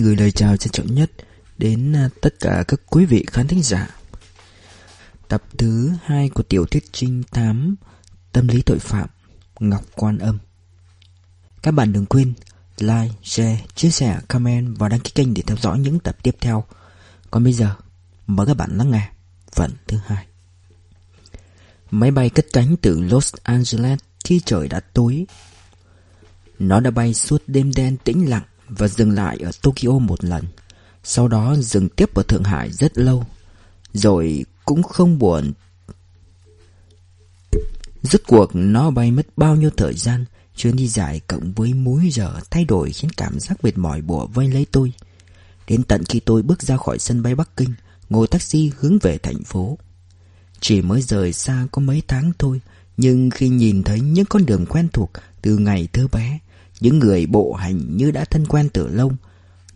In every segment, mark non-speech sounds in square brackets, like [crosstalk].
Gửi lời chào trân trọng nhất đến à, tất cả các quý vị khán thính giả. Tập thứ hai của tiểu thuyết trinh thám Tâm lý tội phạm Ngọc Quan Âm. Các bạn đừng quên like, share, chia sẻ, comment và đăng ký kênh để theo dõi những tập tiếp theo. Còn bây giờ, mời các bạn lắng nghe phần thứ hai. Máy bay cất cánh từ Los Angeles khi trời đã tối. Nó đã bay suốt đêm đen tĩnh lặng và dừng lại ở Tokyo một lần. Sau đó dừng tiếp ở Thượng Hải rất lâu. Rồi cũng không buồn. Rốt cuộc nó bay mất bao nhiêu thời gian, chuyến đi dài cộng với múi giờ thay đổi khiến cảm giác mệt mỏi bủa vây lấy tôi. Đến tận khi tôi bước ra khỏi sân bay Bắc Kinh, ngồi taxi hướng về thành phố. Chỉ mới rời xa có mấy tháng thôi, nhưng khi nhìn thấy những con đường quen thuộc từ ngày thơ bé, những người bộ hành như đã thân quen từ lâu,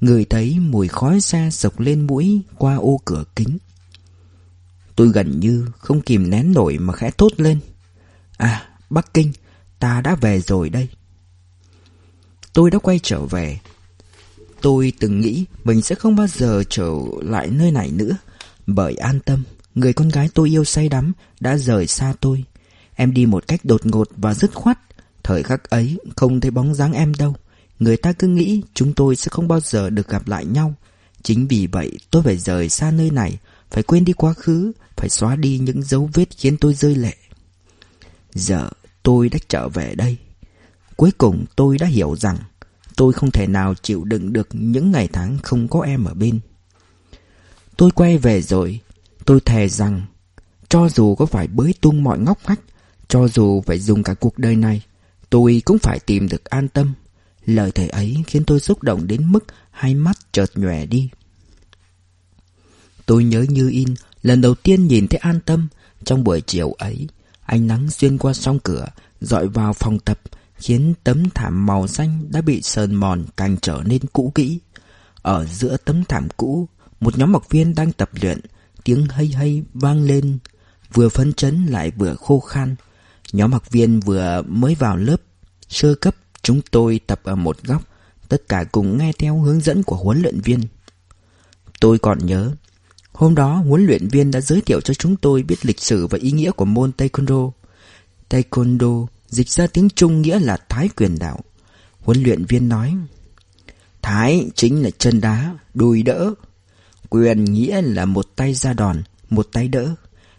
người thấy mùi khói xa sộc lên mũi qua ô cửa kính. Tôi gần như không kìm nén nổi mà khẽ thốt lên. À, Bắc Kinh, ta đã về rồi đây. Tôi đã quay trở về. Tôi từng nghĩ mình sẽ không bao giờ trở lại nơi này nữa, bởi an tâm, người con gái tôi yêu say đắm đã rời xa tôi. Em đi một cách đột ngột và dứt khoát. Thời khắc ấy không thấy bóng dáng em đâu. Người ta cứ nghĩ chúng tôi sẽ không bao giờ được gặp lại nhau. Chính vì vậy tôi phải rời xa nơi này, phải quên đi quá khứ, phải xóa đi những dấu vết khiến tôi rơi lệ. Giờ tôi đã trở về đây. Cuối cùng tôi đã hiểu rằng tôi không thể nào chịu đựng được những ngày tháng không có em ở bên. Tôi quay về rồi, tôi thề rằng cho dù có phải bới tung mọi ngóc ngách, cho dù phải dùng cả cuộc đời này, tôi cũng phải tìm được an tâm. Lời thầy ấy khiến tôi xúc động đến mức hai mắt chợt nhòe đi. Tôi nhớ như in lần đầu tiên nhìn thấy an tâm trong buổi chiều ấy. Ánh nắng xuyên qua song cửa, dọi vào phòng tập, khiến tấm thảm màu xanh đã bị sờn mòn càng trở nên cũ kỹ. Ở giữa tấm thảm cũ, một nhóm học viên đang tập luyện, tiếng hay hay vang lên, vừa phấn chấn lại vừa khô khan. Nhóm học viên vừa mới vào lớp sơ cấp, chúng tôi tập ở một góc, tất cả cùng nghe theo hướng dẫn của huấn luyện viên. Tôi còn nhớ, hôm đó huấn luyện viên đã giới thiệu cho chúng tôi biết lịch sử và ý nghĩa của môn Taekwondo. Taekwondo dịch ra tiếng Trung nghĩa là Thái quyền đạo. Huấn luyện viên nói, Thái chính là chân đá, đùi đỡ. Quyền nghĩa là một tay ra đòn, một tay đỡ.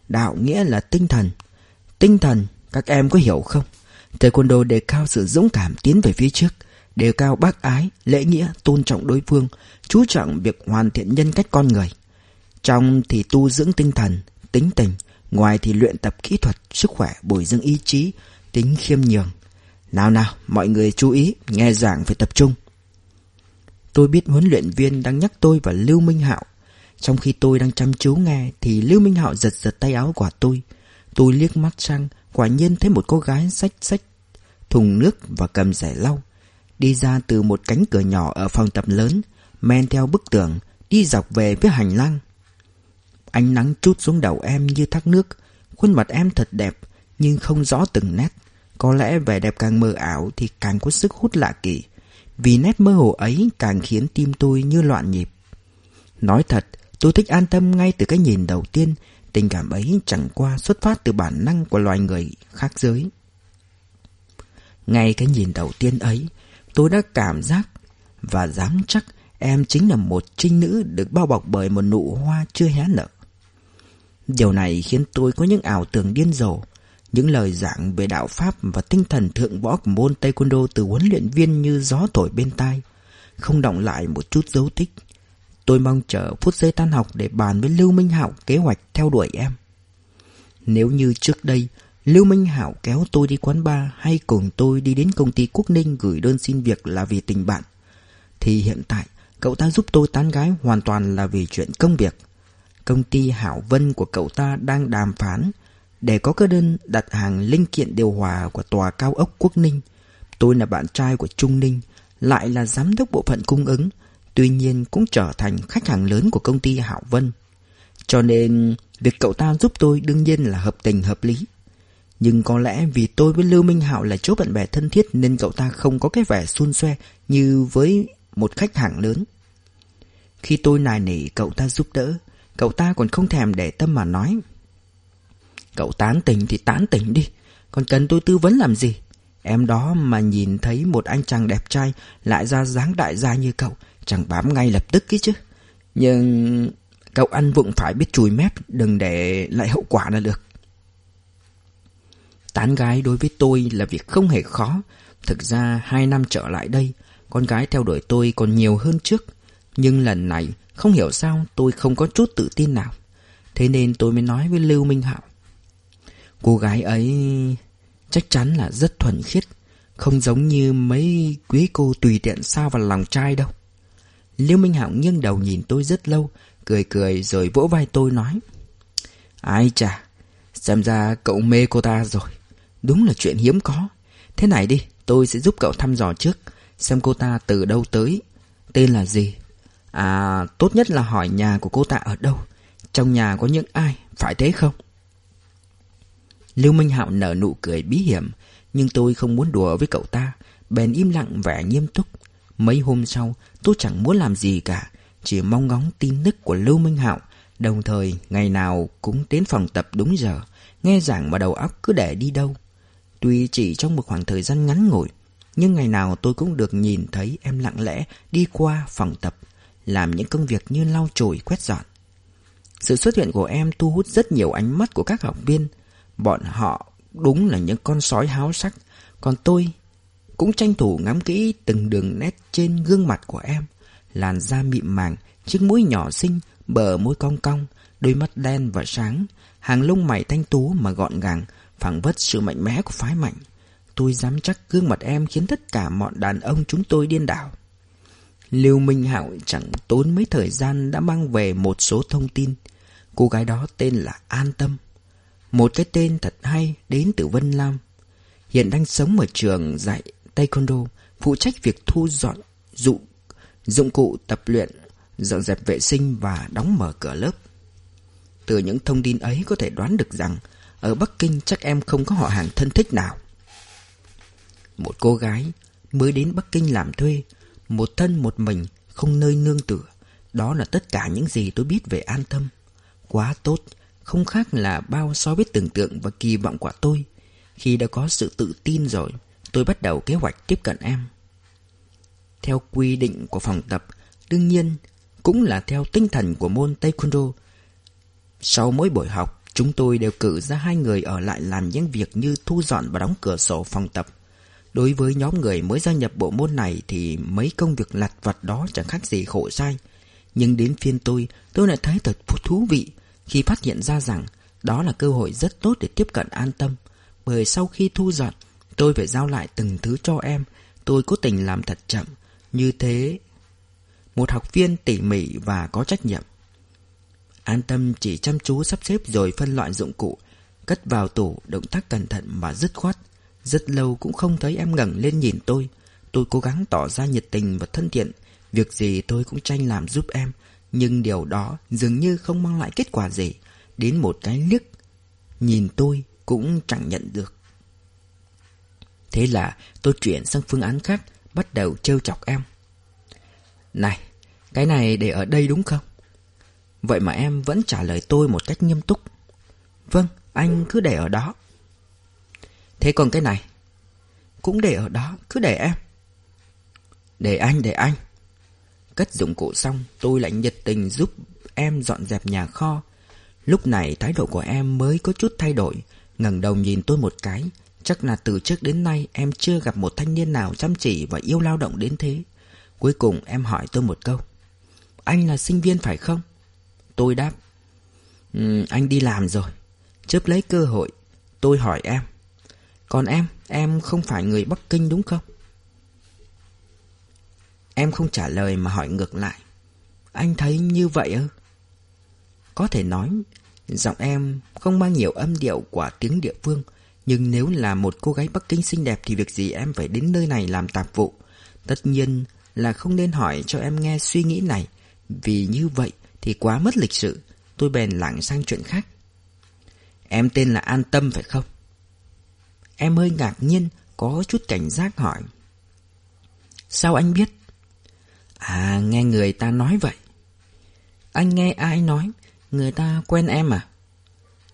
Đạo nghĩa là tinh thần. Tinh thần, các em có hiểu không? Taekwondo đề cao sự dũng cảm tiến về phía trước, đề cao bác ái, lễ nghĩa, tôn trọng đối phương, chú trọng việc hoàn thiện nhân cách con người. Trong thì tu dưỡng tinh thần, tính tình, ngoài thì luyện tập kỹ thuật, sức khỏe, bồi dưỡng ý chí, tính khiêm nhường. Nào nào, mọi người chú ý, nghe giảng phải tập trung. Tôi biết huấn luyện viên đang nhắc tôi và Lưu Minh Hạo. Trong khi tôi đang chăm chú nghe thì Lưu Minh Hạo giật giật tay áo của tôi. Tôi liếc mắt sang, quả nhiên thấy một cô gái xách xách thùng nước và cầm rẻ lau. Đi ra từ một cánh cửa nhỏ ở phòng tập lớn, men theo bức tường, đi dọc về phía hành lang. Ánh nắng chút xuống đầu em như thác nước, khuôn mặt em thật đẹp, nhưng không rõ từng nét. Có lẽ vẻ đẹp càng mờ ảo thì càng có sức hút lạ kỳ, vì nét mơ hồ ấy càng khiến tim tôi như loạn nhịp. Nói thật, tôi thích an tâm ngay từ cái nhìn đầu tiên, tình cảm ấy chẳng qua xuất phát từ bản năng của loài người khác giới. Ngay cái nhìn đầu tiên ấy, tôi đã cảm giác và dám chắc em chính là một trinh nữ được bao bọc bởi một nụ hoa chưa hé nở. Điều này khiến tôi có những ảo tưởng điên rồ, những lời giảng về đạo Pháp và tinh thần thượng võ của môn Taekwondo từ huấn luyện viên như gió thổi bên tai, không động lại một chút dấu tích. Tôi mong chờ phút giây tan học để bàn với Lưu Minh Hạo kế hoạch theo đuổi em. Nếu như trước đây, Lưu Minh Hạo kéo tôi đi quán bar hay cùng tôi đi đến công ty Quốc Ninh gửi đơn xin việc là vì tình bạn, thì hiện tại cậu ta giúp tôi tán gái hoàn toàn là vì chuyện công việc. Công ty Hảo Vân của cậu ta đang đàm phán để có cơ đơn đặt hàng linh kiện điều hòa của tòa cao ốc Quốc Ninh. Tôi là bạn trai của Trung Ninh, lại là giám đốc bộ phận cung ứng, tuy nhiên cũng trở thành khách hàng lớn của công ty Hảo Vân. Cho nên, việc cậu ta giúp tôi đương nhiên là hợp tình hợp lý. Nhưng có lẽ vì tôi với Lưu Minh Hạo là chỗ bạn bè thân thiết nên cậu ta không có cái vẻ xun xoe như với một khách hàng lớn. Khi tôi nài nỉ cậu ta giúp đỡ Cậu ta còn không thèm để tâm mà nói Cậu tán tỉnh thì tán tỉnh đi Còn cần tôi tư vấn làm gì Em đó mà nhìn thấy một anh chàng đẹp trai Lại ra dáng đại gia như cậu Chẳng bám ngay lập tức ấy chứ. Nhưng Cậu ăn vụng phải biết chùi mép, Đừng để lại hậu quả là được. Tán gái đối với tôi là việc không hề khó. Thực ra hai năm trở lại đây, Con gái theo đuổi tôi còn nhiều hơn trước. Nhưng lần này, Không hiểu sao tôi không có chút tự tin nào. Thế nên tôi mới nói với Lưu Minh Hạo. Cô gái ấy Chắc chắn là rất thuần khiết, Không giống như mấy quý cô tùy tiện sao vào lòng trai đâu. Lưu Minh Hạo nghiêng đầu nhìn tôi rất lâu, Cười cười rồi vỗ vai tôi nói. Ai chà, Xem ra cậu mê cô ta rồi. Đúng là chuyện hiếm có. Thế này đi, tôi sẽ giúp cậu thăm dò trước, Xem cô ta từ đâu tới. Tên là gì? À tốt nhất là hỏi nhà của cô ta ở đâu. Trong nhà có những ai, Phải thế không? Lưu Minh Hạo nở nụ cười bí hiểm, Nhưng tôi không muốn đùa với cậu ta, Bèn im lặng vẻ nghiêm túc. Mấy hôm sau, tôi chẳng muốn làm gì cả, Chỉ mong ngóng tin tức của Lưu Minh Hạo. Đồng thời, ngày nào cũng đến phòng tập đúng giờ, Nghe giảng mà đầu óc cứ để đi đâu. Tuy chỉ trong một khoảng thời gian ngắn ngủi, Nhưng ngày nào tôi cũng được nhìn thấy em lặng lẽ đi qua phòng tập, Làm những công việc như lau chùi, quét dọn. Sự xuất hiện của em thu hút rất nhiều ánh mắt của các học viên. Bọn họ đúng là những con sói háo sắc, Còn tôi cũng tranh thủ ngắm kỹ từng đường nét trên gương mặt của em Làn da mịn màng, chiếc mũi nhỏ xinh, bờ môi cong cong Đôi mắt đen và sáng Hàng lông mày thanh tú mà gọn gàng phảng vất sự mạnh mẽ của phái mạnh. Tôi dám chắc gương mặt em khiến tất cả mọi đàn ông chúng tôi điên đảo. Lưu Minh Hạo chẳng tốn mấy thời gian đã mang về một số thông tin. Cô gái đó tên là An Tâm. Một cái tên thật hay đến từ Vân Lam. Hiện đang sống ở trường dạy Taekwondo Phụ trách việc thu dọn dụng, dụng cụ tập luyện Dọn dẹp vệ sinh và đóng mở cửa lớp. Từ những thông tin ấy có thể đoán được rằng Ở Bắc Kinh chắc em không có họ hàng thân thích nào. Một cô gái mới đến Bắc Kinh làm thuê Một thân một mình Không nơi nương tựa. Đó là tất cả những gì tôi biết về an tâm. Quá tốt không khác là bao so với tưởng tượng và kỳ vọng của tôi. Khi đã có sự tự tin rồi, tôi bắt đầu kế hoạch tiếp cận em. Theo quy định của phòng tập, đương nhiên cũng là theo tinh thần của môn Taekwondo. Sau mỗi buổi học, chúng tôi đều cử ra hai người ở lại làm những việc như thu dọn và đóng cửa sổ phòng tập. Đối với nhóm người mới gia nhập bộ môn này thì mấy công việc lặt vặt đó chẳng khác gì khổ sai. Nhưng đến phiên tôi, tôi lại thấy thật thú vị khi phát hiện ra rằng đó là cơ hội rất tốt để tiếp cận an tâm. Bởi sau khi thu dọn, tôi phải giao lại từng thứ cho em. Tôi cố tình làm thật chậm. Như thế, một học viên tỉ mỉ và có trách nhiệm. An tâm chỉ chăm chú sắp xếp rồi phân loại dụng cụ, cất vào tủ, động tác cẩn thận mà dứt khoát. Rất lâu cũng không thấy em ngẩng lên nhìn tôi. Tôi cố gắng tỏ ra nhiệt tình và thân thiện. Việc gì tôi cũng tranh làm giúp em. Nhưng điều đó dường như không mang lại kết quả gì Đến một cái liếc Nhìn tôi cũng chẳng nhận được Thế là tôi chuyển sang phương án khác, Bắt đầu trêu chọc em. Này, Cái này để ở đây đúng không? Vậy mà em vẫn trả lời tôi một cách nghiêm túc. Vâng Anh cứ để ở đó. Thế còn cái này? Cũng để ở đó, Cứ để em. Để anh để anh. Cất dụng cụ xong, tôi lại nhiệt tình giúp em dọn dẹp nhà kho. Lúc này thái độ của em mới có chút thay đổi. ngẩng đầu nhìn tôi một cái Chắc là từ trước đến nay em chưa gặp một thanh niên nào chăm chỉ và yêu lao động đến thế Cuối cùng em hỏi tôi một câu Anh là sinh viên phải không? Tôi đáp um, Anh đi làm rồi Chớp lấy cơ hội Tôi hỏi em Còn em, em không phải người Bắc Kinh đúng không? Em không trả lời mà hỏi ngược lại Anh thấy như vậy ư? Có thể nói Giọng em không mang nhiều âm điệu của tiếng địa phương nhưng nếu là một cô gái Bắc Kinh xinh đẹp Thì việc gì em phải đến nơi này làm tạp vụ? Tất nhiên là không nên hỏi cho em nghe suy nghĩ này. Vì như vậy thì quá mất lịch sự. Tôi bèn lảng sang chuyện khác. Em tên là An Tâm phải không? Em hơi ngạc nhiên, Có chút cảnh giác hỏi. Sao anh biết? À nghe người ta nói vậy. Anh nghe ai nói? Người ta quen em à?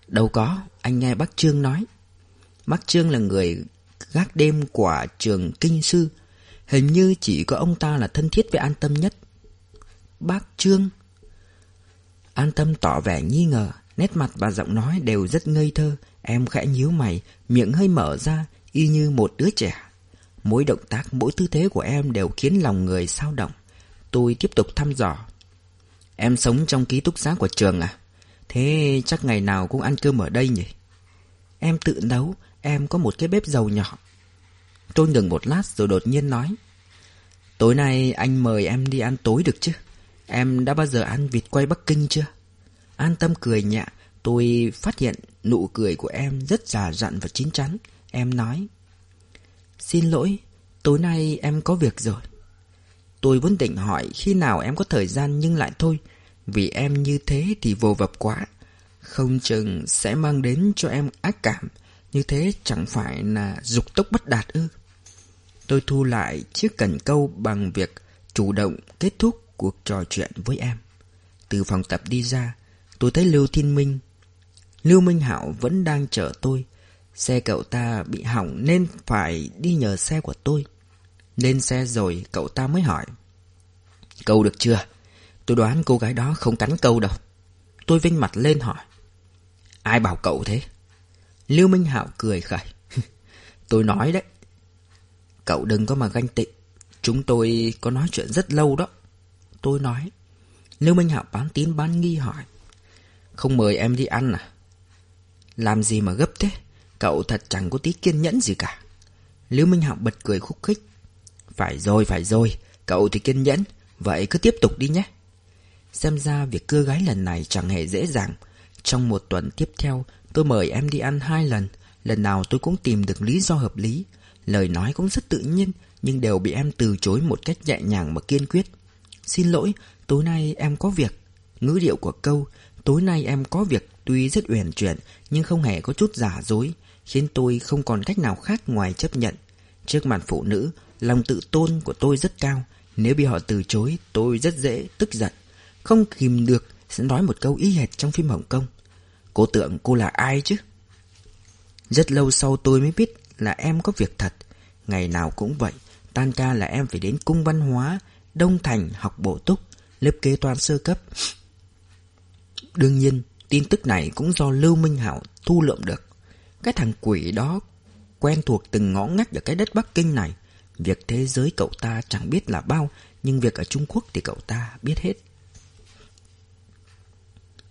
Đâu có, Anh nghe bác Trương nói. Bác Trương là người gác đêm của trường kinh sư. Hình như chỉ có ông ta là thân thiết với an tâm nhất. Bác Trương. An tâm tỏ vẻ nghi ngờ Nét mặt và giọng nói đều rất ngây thơ. Em khẽ nhíu mày Miệng hơi mở ra Y như một đứa trẻ. Mỗi động tác, mỗi tư thế của em đều khiến lòng người sao động. Tôi tiếp tục thăm dò. Em sống trong ký túc xá của trường à? Thế chắc ngày nào cũng ăn cơm ở đây nhỉ? Em tự nấu, em có một cái bếp dầu nhỏ. Tôi ngừng một lát rồi đột nhiên nói. Tối nay anh mời em đi ăn tối được chứ? Em đã bao giờ ăn vịt quay Bắc Kinh chưa? An tâm cười nhẹ, tôi phát hiện nụ cười của em rất già dặn và chín chắn. Em nói. Xin lỗi, tối nay em có việc rồi. Tôi vốn định hỏi khi nào em có thời gian nhưng lại thôi. Vì em như thế thì vô vập quá. Không chừng sẽ mang đến cho em ác cảm. Như thế chẳng phải là dục tốc bất đạt ư. Tôi thu lại chiếc cần câu bằng việc chủ động kết thúc cuộc trò chuyện với em. Từ phòng tập đi ra, tôi thấy Lưu Thiên Minh. Lưu Minh Hạo vẫn đang chờ tôi. Xe cậu ta bị hỏng nên phải đi nhờ xe của tôi. Lên xe rồi cậu ta mới hỏi. Câu được chưa? Tôi đoán cô gái đó không cắn câu đâu. Tôi vinh mặt lên hỏi. Ai bảo cậu thế? Lưu Minh Hạo cười khẩy. [laughs] tôi nói đấy. Cậu đừng có mà ganh tị. Chúng tôi có nói chuyện rất lâu đó. Tôi nói. Lưu Minh Hạo bán tín bán nghi hỏi. Không mời em đi ăn à? Làm gì mà gấp thế? Cậu thật chẳng có tí kiên nhẫn gì cả. Lưu Minh Hạo bật cười khúc khích. Phải rồi, phải rồi. Cậu thì kiên nhẫn. Vậy cứ tiếp tục đi nhé. Xem ra việc cưa gái lần này chẳng hề dễ dàng. Trong một tuần tiếp theo, tôi mời em đi ăn hai lần. Lần nào tôi cũng tìm được lý do hợp lý. Lời nói cũng rất tự nhiên, nhưng đều bị em từ chối một cách nhẹ nhàng mà kiên quyết. Xin lỗi, tối nay em có việc. Ngữ điệu của câu, tối nay em có việc tuy rất uyển chuyển, nhưng không hề có chút giả dối, khiến tôi không còn cách nào khác ngoài chấp nhận. Trước mặt phụ nữ, lòng tự tôn của tôi rất cao. Nếu bị họ từ chối, tôi rất dễ tức giận. Không kìm được, sẽ nói một câu ý hệt trong phim Hồng Kông. Cô tưởng cô là ai chứ? Rất lâu sau tôi mới biết là em có việc thật. Ngày nào cũng vậy, tan ca là em phải đến cung văn hóa, Đông Thành học bổ túc, lớp kế toán sơ cấp. Đương nhiên, tin tức này cũng do Lưu Minh Hảo thu lượm được. Cái thằng quỷ đó quen thuộc từng ngõ ngách ở cái đất Bắc Kinh này. Việc thế giới cậu ta chẳng biết là bao, nhưng việc ở Trung Quốc thì cậu ta biết hết.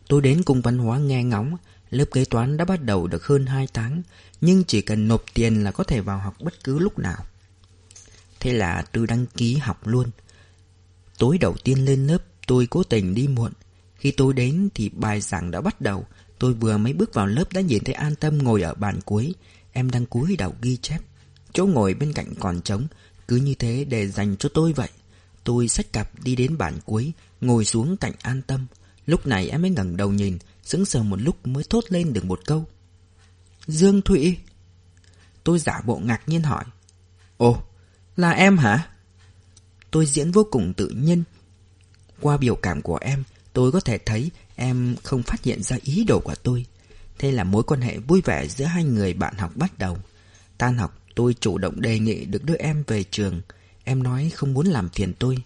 Tôi đến cùng văn hóa nghe ngóng, lớp kế toán đã bắt đầu được hơn 2 tháng, nhưng chỉ cần nộp tiền là có thể vào học bất cứ lúc nào. Thế là tôi đăng ký học luôn. Tối đầu tiên lên lớp, tôi cố tình đi muộn. Khi tôi đến thì bài giảng đã bắt đầu. Tôi vừa mới bước vào lớp đã nhìn thấy An Tâm ngồi ở bàn cuối. Em đang cúi đầu ghi chép. Chỗ ngồi bên cạnh còn trống, cứ như thế để dành cho tôi vậy. Tôi xách cặp đi đến bàn cuối, ngồi xuống cạnh An Tâm. Lúc này em mới ngẩng đầu nhìn, sững sờ một lúc mới thốt lên được một câu. Dương Thụy. Tôi giả bộ ngạc nhiên hỏi. Ồ, là em hả? Tôi diễn vô cùng tự nhiên. Qua biểu cảm của em, tôi có thể thấy em không phát hiện ra ý đồ của tôi. Thế là mối quan hệ vui vẻ giữa hai người bạn học bắt đầu. Tan học, tôi chủ động đề nghị được đưa em về trường. Em nói không muốn làm phiền tôi.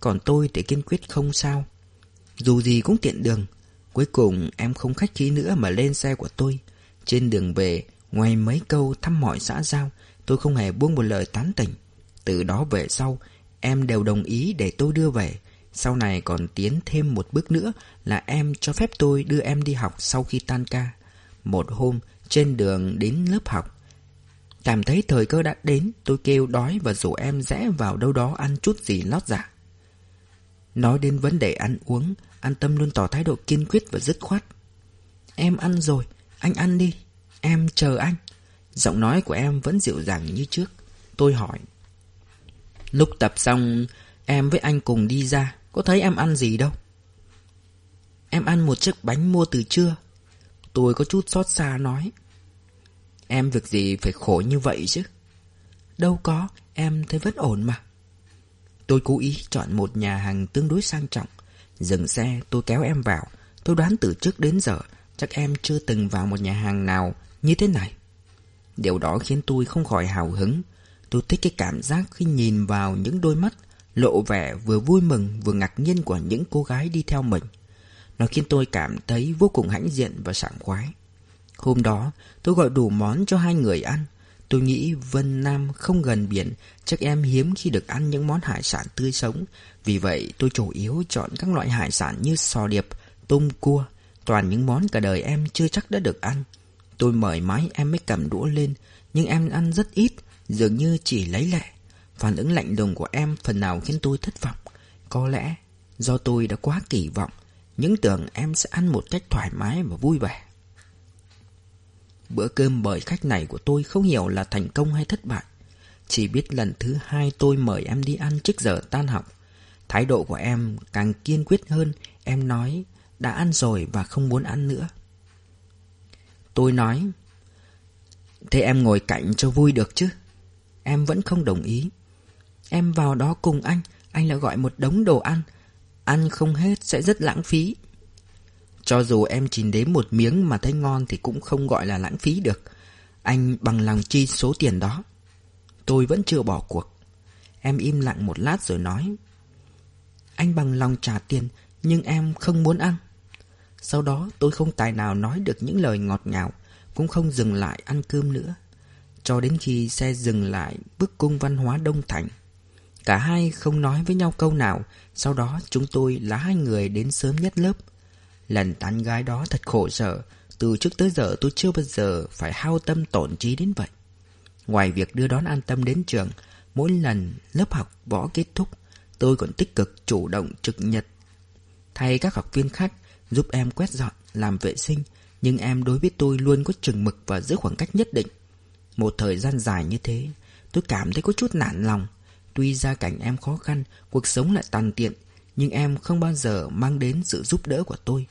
Còn tôi thì kiên quyết không sao. Dù gì cũng tiện đường. Cuối cùng em không khách khí nữa mà lên xe của tôi. Trên đường về, ngoài mấy câu thăm hỏi xã giao, tôi không hề buông một lời tán tỉnh. Từ đó về sau, em đều đồng ý để tôi đưa về. Sau này còn tiến thêm một bước nữa là em cho phép tôi đưa em đi học sau khi tan ca. Một hôm, trên đường đến lớp học, cảm thấy thời cơ đã đến, tôi kêu đói và rủ em rẽ vào đâu đó ăn chút gì lót dạ. Nói đến vấn đề ăn uống, An Tâm luôn tỏ thái độ kiên quyết và dứt khoát. Em ăn rồi, anh ăn đi, em chờ anh. Giọng nói của em vẫn dịu dàng như trước. Tôi hỏi. Lúc tập xong, em với anh cùng đi ra, có thấy em ăn gì đâu? Em ăn một chiếc bánh mua từ trưa. Tôi có chút xót xa nói. Em việc gì phải khổ như vậy chứ? Đâu có, em thấy vẫn ổn mà. Tôi cố ý chọn một nhà hàng tương đối sang trọng. Dừng xe, tôi kéo em vào. Tôi đoán từ trước đến giờ, Chắc em chưa từng vào một nhà hàng nào như thế này. Điều đó khiến tôi không khỏi hào hứng. Tôi thích cái cảm giác khi nhìn vào những đôi mắt, Lộ vẻ vừa vui mừng vừa ngạc nhiên của những cô gái đi theo mình. Nó khiến tôi cảm thấy vô cùng hãnh diện và sảng khoái. Hôm đó, tôi gọi đủ món cho hai người ăn. Tôi nghĩ Vân Nam không gần biển, Chắc em hiếm khi được ăn những món hải sản tươi sống vì vậy tôi chủ yếu chọn các loại hải sản như sò điệp, tôm cua Toàn những món cả đời em chưa chắc đã được ăn. Tôi mời máy em mới cầm đũa lên Nhưng em ăn rất ít Dường như chỉ lấy lệ Phản ứng lạnh lùng của em phần nào khiến tôi thất vọng. Có lẽ do tôi đã quá kỳ vọng Những tưởng em sẽ ăn một cách thoải mái và vui vẻ. Bữa cơm mời khách này của tôi không hiểu là thành công hay thất bại. Chỉ biết lần thứ hai tôi mời em đi ăn trước giờ tan học. Thái độ của em càng kiên quyết hơn. Em nói, đã ăn rồi và không muốn ăn nữa. Tôi nói, Thế em ngồi cạnh cho vui được chứ? Em vẫn không đồng ý. Em vào đó cùng anh. Anh lại gọi một đống đồ ăn. Ăn không hết sẽ rất lãng phí. Cho dù em chỉ đếm một miếng mà thấy ngon Thì cũng không gọi là lãng phí được. Anh bằng lòng chi số tiền đó. Tôi vẫn chưa bỏ cuộc. Em im lặng một lát rồi nói anh bằng lòng trả tiền, Nhưng em không muốn ăn. Sau đó tôi không tài nào nói được những lời ngọt ngào, Cũng không dừng lại ăn cơm nữa. Cho đến khi xe dừng lại bức cung văn hóa Đông Thành, Cả hai không nói với nhau câu nào. Sau đó chúng tôi là hai người đến sớm nhất lớp. Lần tán gái đó thật khổ sở, Từ trước tới giờ tôi chưa bao giờ phải hao tâm tổn trí đến vậy. Ngoài việc đưa đón an tâm đến trường, Mỗi lần lớp học võ kết thúc Tôi còn tích cực chủ động trực nhật Thay các học viên khác Giúp em quét dọn, làm vệ sinh Nhưng em đối với tôi luôn có chừng mực và giữ khoảng cách nhất định Một thời gian dài như thế Tôi cảm thấy có chút nản lòng Tuy gia cảnh em khó khăn, cuộc sống lại tàn tiện, nhưng em không bao giờ mang đến sự giúp đỡ của tôi.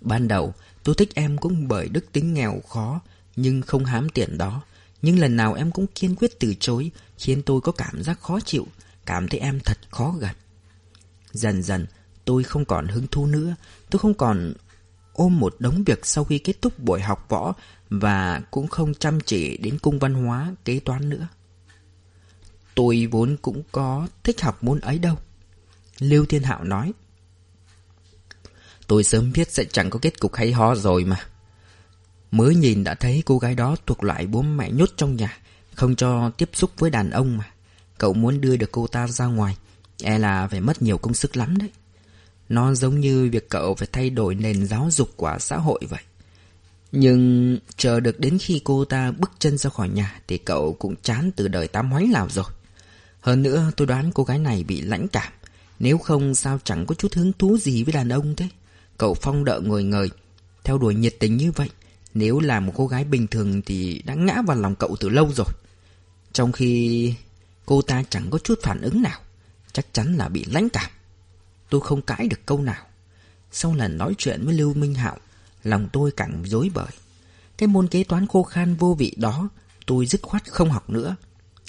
Ban đầu, tôi thích em cũng bởi đức tính nghèo khó, nhưng không hám tiền đó. Nhưng lần nào em cũng kiên quyết từ chối, khiến tôi có cảm giác khó chịu, cảm thấy em thật khó gần. Dần dần, tôi không còn hứng thú nữa, tôi không còn ôm một đống việc sau khi kết thúc buổi học võ và cũng không chăm chỉ đến cung văn hóa kế toán nữa. Tôi vốn cũng có thích học môn ấy đâu. Lưu Thiên Hạo nói. Tôi sớm biết sẽ chẳng có kết cục hay ho rồi mà. Mới nhìn đã thấy cô gái đó thuộc loại bố mẹ nhốt trong nhà, không cho tiếp xúc với đàn ông mà. Cậu muốn đưa được cô ta ra ngoài, e là phải mất nhiều công sức lắm đấy. Nó giống như việc cậu phải thay đổi nền giáo dục của xã hội vậy. Nhưng chờ được đến khi cô ta bước chân ra khỏi nhà thì cậu cũng chán từ đời tám hoánh nào rồi. Hơn nữa tôi đoán cô gái này bị lãnh cảm Nếu không sao chẳng có chút hứng thú gì với đàn ông thế Cậu phong đợi ngồi ngời Theo đuổi nhiệt tình như vậy Nếu là một cô gái bình thường Thì đã ngã vào lòng cậu từ lâu rồi Trong khi cô ta chẳng có chút phản ứng nào Chắc chắn là bị lãnh cảm Tôi không cãi được câu nào Sau lần nói chuyện với Lưu Minh Hạo Lòng tôi càng dối bời Cái môn kế toán khô khan vô vị đó Tôi dứt khoát không học nữa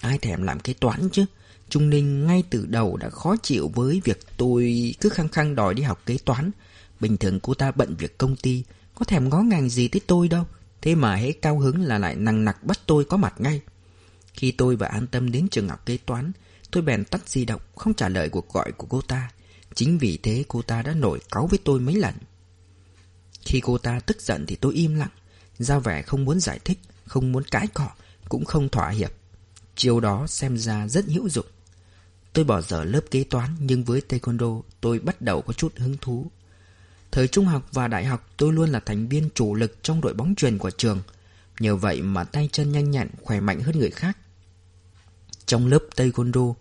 Ai thèm làm kế toán chứ Trung Ninh ngay từ đầu đã khó chịu với việc tôi cứ khăng khăng đòi đi học kế toán. Bình thường cô ta bận việc công ty, có thèm ngó ngàng gì tới tôi đâu. Thế mà hễ cao hứng là lại nằng nặc bắt tôi có mặt ngay. Khi tôi và an tâm đến trường học kế toán, tôi bèn tắt di động, không trả lời cuộc gọi của cô ta. Chính vì thế cô ta đã nổi cáu với tôi mấy lần. Khi cô ta tức giận thì tôi im lặng, ra vẻ không muốn giải thích, không muốn cãi cọ, cũng không thỏa hiệp. Chiều đó xem ra rất hữu dụng. Tôi bỏ dở lớp kế toán nhưng với taekwondo tôi bắt đầu có chút hứng thú. Thời trung học và đại học tôi luôn là thành viên chủ lực trong đội bóng truyền của trường. Nhờ vậy mà tay chân nhanh nhẹn, khỏe mạnh hơn người khác. Trong lớp taekwondo,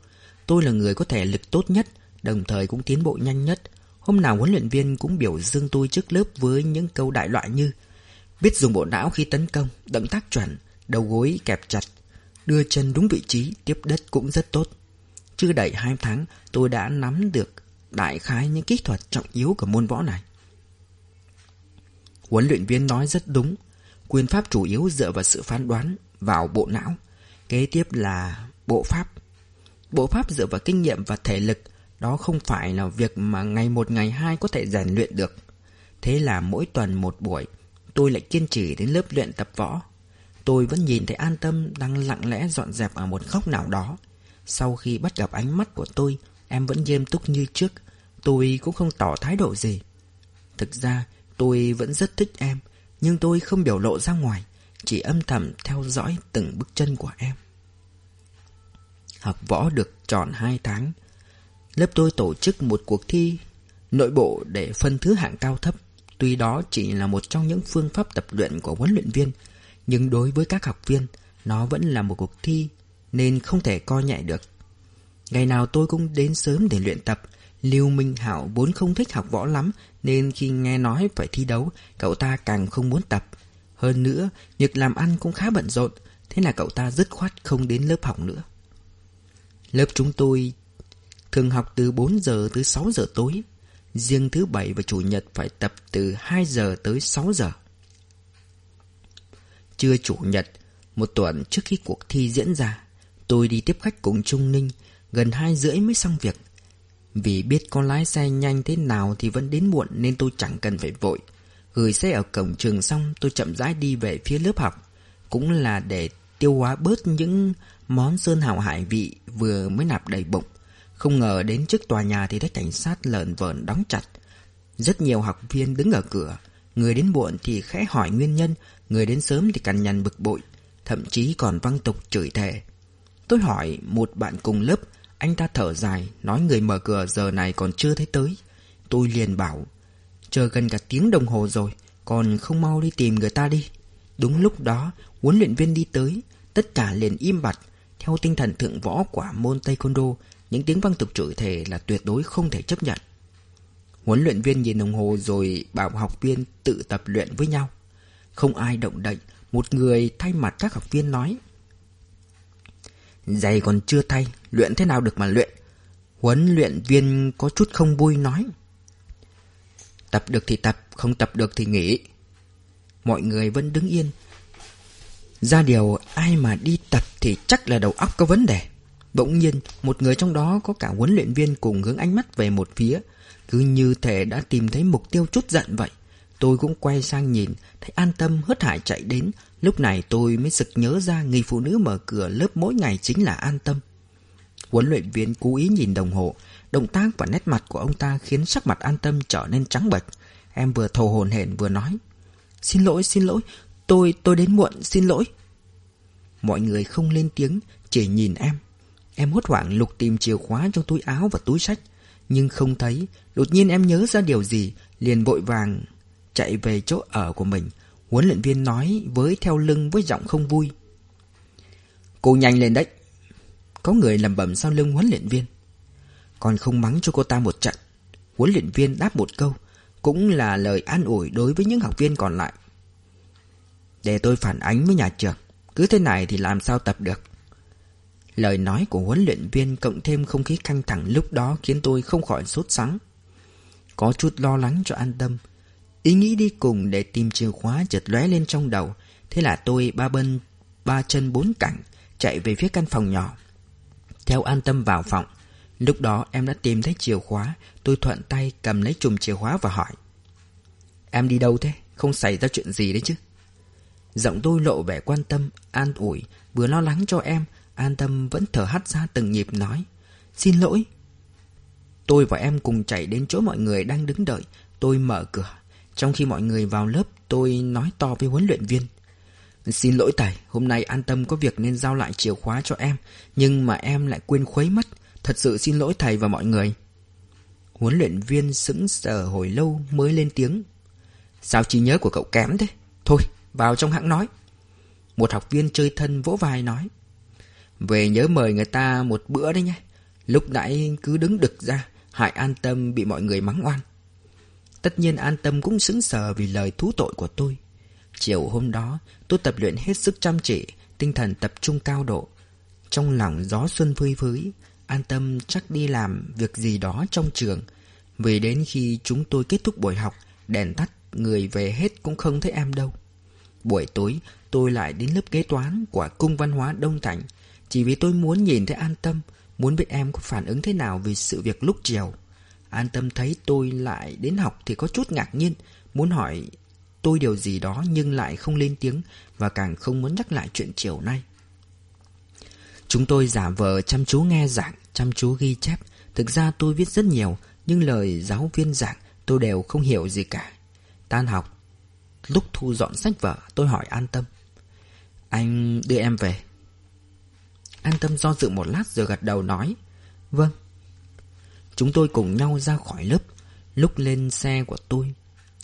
tôi là người có thể lực tốt nhất, đồng thời cũng tiến bộ nhanh nhất. Hôm nào huấn luyện viên cũng biểu dương tôi trước lớp với những câu đại loại như Biết dùng bộ não khi tấn công, động tác chuẩn, đầu gối kẹp chặt, đưa chân đúng vị trí, tiếp đất cũng rất tốt. Chưa đầy hai tháng tôi đã nắm được đại khái những kỹ thuật trọng yếu của môn võ này. Huấn luyện viên nói rất đúng, quyền pháp chủ yếu dựa vào sự phán đoán vào bộ não. Kế tiếp là bộ pháp. Bộ pháp dựa vào kinh nghiệm và thể lực, Đó không phải là việc mà ngày một ngày hai có thể rèn luyện được. Thế là mỗi tuần một buổi, tôi lại kiên trì đến lớp luyện tập võ. Tôi vẫn nhìn thấy an tâm đang lặng lẽ dọn dẹp ở một góc nào đó. Sau khi bắt gặp ánh mắt của tôi, em vẫn nghiêm túc như trước. Tôi cũng không tỏ thái độ gì. Thực ra, tôi vẫn rất thích em, nhưng tôi không biểu lộ ra ngoài, chỉ âm thầm theo dõi từng bước chân của em. Học võ được tròn 2 tháng. Lớp tôi tổ chức một cuộc thi nội bộ để phân thứ hạng cao thấp. Tuy đó chỉ là một trong những phương pháp tập luyện của huấn luyện viên, nhưng đối với các học viên, nó vẫn là một cuộc thi nên không thể coi nhẹ được. Ngày nào tôi cũng đến sớm để luyện tập. Lưu Minh Hảo vốn không thích học võ lắm nên khi nghe nói phải thi đấu, cậu ta càng không muốn tập. Hơn nữa, việc làm ăn cũng khá bận rộn, thế là cậu ta dứt khoát không đến lớp học nữa. Lớp chúng tôi thường học từ 4 giờ tới 6 giờ tối. Riêng thứ bảy và chủ nhật phải tập từ 2 giờ tới 6 giờ. Trưa chủ nhật, một tuần trước khi cuộc thi diễn ra, tôi đi tiếp khách cùng Trung Ninh, gần 2 rưỡi mới xong việc. Vì biết con lái xe nhanh thế nào thì vẫn đến muộn nên tôi chẳng cần phải vội. Gửi xe ở cổng trường xong tôi chậm rãi đi về phía lớp học. Cũng là để tiêu hóa bớt những món sơn hào hải vị vừa mới nạp đầy bụng. Không ngờ đến trước tòa nhà thì thấy cảnh sát lợn vợn đóng chặt. Rất nhiều học viên đứng ở cửa. Người đến muộn thì khẽ hỏi nguyên nhân, người đến sớm thì cằn nhằn bực bội, thậm chí còn văng tục chửi thề. Tôi hỏi một bạn cùng lớp, anh ta thở dài, nói người mở cửa giờ này còn chưa thấy tới. Tôi liền bảo, chờ gần cả tiếng đồng hồ rồi, còn không mau đi tìm người ta đi. Đúng lúc đó, huấn luyện viên đi tới, tất cả liền im bặt. Theo tinh thần thượng võ của môn Taekwondo, những tiếng văng tục chửi thề là tuyệt đối không thể chấp nhận. Huấn luyện viên nhìn đồng hồ rồi bảo học viên tự tập luyện với nhau. Không ai động đậy, một người thay mặt các học viên nói. Giày còn chưa thay, luyện thế nào được mà luyện. Huấn luyện viên có chút không vui nói. Tập được thì tập, không tập được thì nghỉ. Mọi người vẫn đứng yên. Ra điều ai mà đi tập thì chắc là đầu óc có vấn đề. Bỗng nhiên, một người trong đó có cả huấn luyện viên cùng hướng ánh mắt về một phía. Cứ như thể đã tìm thấy mục tiêu chút giận vậy. Tôi cũng quay sang nhìn, thấy an tâm hớt hải chạy đến. Lúc này tôi mới sực nhớ ra người phụ nữ mở cửa lớp mỗi ngày chính là an tâm. Huấn luyện viên cố ý nhìn đồng hồ, động tác và nét mặt của ông ta khiến sắc mặt an tâm trở nên trắng bệch. Em vừa thầu hồn hển vừa nói. Xin lỗi, xin lỗi, tôi, tôi đến muộn, xin lỗi. Mọi người không lên tiếng, chỉ nhìn em. Em hốt hoảng lục tìm chìa khóa trong túi áo và túi sách, nhưng không thấy. Đột nhiên em nhớ ra điều gì, liền vội vàng chạy về chỗ ở của mình. Huấn luyện viên nói với theo lưng với giọng không vui. Cô nhanh lên đấy. Có người lầm bầm sau lưng huấn luyện viên. Còn không mắng cho cô ta một trận. Huấn luyện viên đáp một câu, cũng là lời an ủi đối với những học viên còn lại. Để tôi phản ánh với nhà trường, cứ thế này thì làm sao tập được. Lời nói của huấn luyện viên cộng thêm không khí căng thẳng lúc đó khiến tôi không khỏi sốt sắng. Có chút lo lắng cho an tâm. Ý nghĩ đi cùng để tìm chìa khóa chợt lóe lên trong đầu. Thế là tôi ba bên, ba chân bốn cẳng, chạy về phía căn phòng nhỏ. Theo an tâm vào phòng. Lúc đó em đã tìm thấy chìa khóa, tôi thuận tay cầm lấy chùm chìa khóa và hỏi. Em đi đâu thế? Không xảy ra chuyện gì đấy chứ? Giọng tôi lộ vẻ quan tâm, an ủi, vừa lo lắng cho em, An Tâm vẫn thở hắt ra từng nhịp nói. Xin lỗi. Tôi và em cùng chạy đến chỗ mọi người đang đứng đợi. Tôi mở cửa. Trong khi mọi người vào lớp Tôi nói to với huấn luyện viên. Xin lỗi thầy Hôm nay An Tâm có việc nên giao lại chìa khóa cho em Nhưng mà em lại quên khuấy mất. Thật sự xin lỗi thầy và mọi người. Huấn luyện viên sững sờ hồi lâu mới lên tiếng. Sao trí nhớ của cậu kém thế? Thôi vào trong hãng nói Một học viên chơi thân vỗ vai nói về nhớ mời người ta một bữa đấy nhé. Lúc nãy cứ đứng đực ra, hại an tâm bị mọi người mắng oan. Tất nhiên an tâm cũng sững sờ vì lời thú tội của tôi. Chiều hôm đó, tôi tập luyện hết sức chăm chỉ, tinh thần tập trung cao độ. Trong lòng gió xuân phơi phới, an tâm chắc đi làm việc gì đó trong trường. Vì đến khi chúng tôi kết thúc buổi học, đèn tắt, người về hết cũng không thấy em đâu. Buổi tối, tôi lại đến lớp kế toán của Cung Văn hóa Đông Thành. Chỉ vì tôi muốn nhìn thấy an tâm Muốn biết em có phản ứng thế nào về sự việc lúc chiều. An tâm thấy tôi lại đến học thì có chút ngạc nhiên Muốn hỏi tôi điều gì đó nhưng lại không lên tiếng Và càng không muốn nhắc lại chuyện chiều nay. Chúng tôi giả vờ chăm chú nghe giảng, chăm chú ghi chép. Thực ra tôi viết rất nhiều Nhưng lời giáo viên giảng tôi đều không hiểu gì cả. Tan học Lúc thu dọn sách vở, tôi hỏi an tâm. Anh đưa em về. An tâm do dự một lát rồi gật đầu nói Vâng. Chúng tôi cùng nhau ra khỏi lớp. Lúc lên xe của tôi,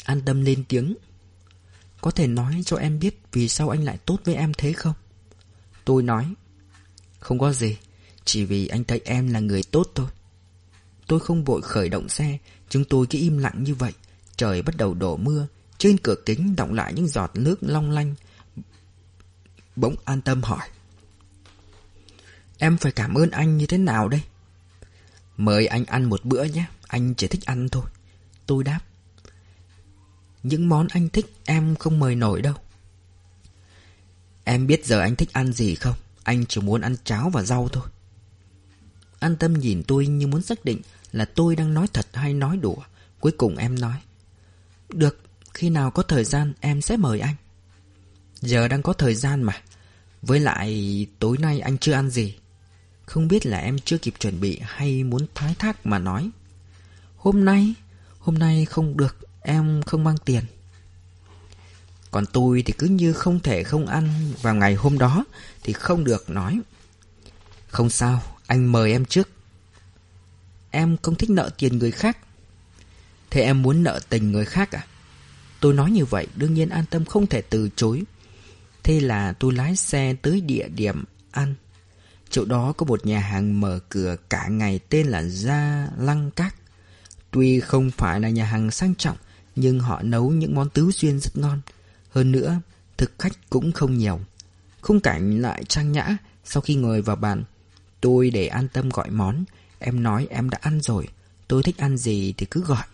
An tâm lên tiếng, Có thể nói cho em biết Vì sao anh lại tốt với em thế không? Tôi nói, Không có gì, Chỉ vì anh thấy em là người tốt thôi. Tôi không vội khởi động xe, Chúng tôi cứ im lặng như vậy, Trời bắt đầu đổ mưa. Trên cửa kính động lại những giọt nước long lanh. Bỗng an tâm hỏi. Em phải cảm ơn anh như thế nào đây? Mời anh ăn một bữa nhé. Anh chỉ thích ăn thôi. Tôi đáp. Những món anh thích em không mời nổi đâu. Em biết giờ anh thích ăn gì không? Anh chỉ muốn ăn cháo và rau thôi. An tâm nhìn tôi như muốn xác định Là tôi đang nói thật hay nói đùa. Cuối cùng em nói. Được khi nào có thời gian, em sẽ mời anh. Giờ đang có thời gian mà. Với lại, tối nay anh chưa ăn gì. Không biết là em chưa kịp chuẩn bị hay muốn thoái thác mà nói. Hôm nay Hôm nay không được, Em không mang tiền. Còn tôi thì cứ như không thể không ăn Vào ngày hôm đó Thì không được nói. Không sao, Anh mời em trước. Em không thích nợ tiền người khác. Thế em muốn nợ tình người khác à? Tôi nói như vậy Đương nhiên an tâm không thể từ chối Thế là tôi lái xe tới địa điểm ăn Chỗ đó có một nhà hàng mở cửa cả ngày tên là Gia Lăng Các. Tuy không phải là nhà hàng sang trọng, nhưng họ nấu những món tứ xuyên rất ngon. Hơn nữa, thực khách cũng không nhiều. Khung cảnh lại trang nhã, sau khi ngồi vào bàn, tôi để an tâm gọi món. Em nói em đã ăn rồi, tôi thích ăn gì thì cứ gọi.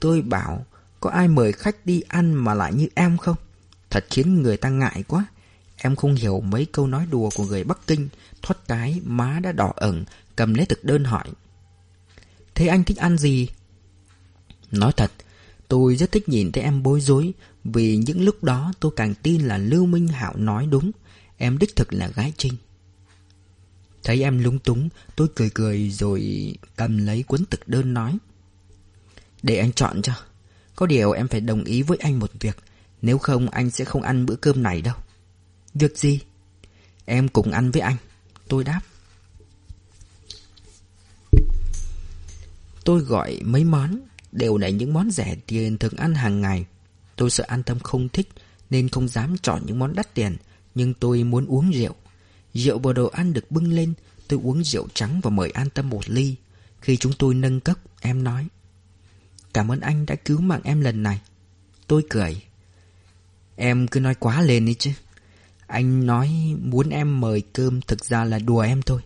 Tôi bảo, có ai mời khách đi ăn mà lại như em không? Thật khiến người ta ngại quá. Em không hiểu mấy câu nói đùa của người Bắc Kinh, Thoát cái má đã đỏ ẩn Cầm lấy thực đơn hỏi Thế anh thích ăn gì? Nói thật, Tôi rất thích nhìn thấy em bối rối, Vì những lúc đó tôi càng tin là Lưu Minh Hạo nói đúng Em đích thực là gái trinh Thấy em lúng túng, Tôi cười cười rồi cầm lấy cuốn thực đơn nói Để anh chọn cho có điều em phải đồng ý với anh một việc. Nếu không, anh sẽ không ăn bữa cơm này đâu. Việc gì? Em cùng ăn với anh. Tôi đáp. Tôi gọi mấy món. Đều là những món rẻ tiền thường ăn hàng ngày. Tôi sợ an tâm không thích, Nên không dám chọn những món đắt tiền. Nhưng tôi muốn uống rượu. Rượu và đồ ăn được bưng lên. Tôi uống rượu trắng và mời an tâm một ly. Khi chúng tôi nâng cốc, Em nói Cảm ơn anh đã cứu mạng em lần này Tôi cười Em cứ nói quá lên đi chứ anh nói muốn em mời cơm thực ra là đùa em thôi.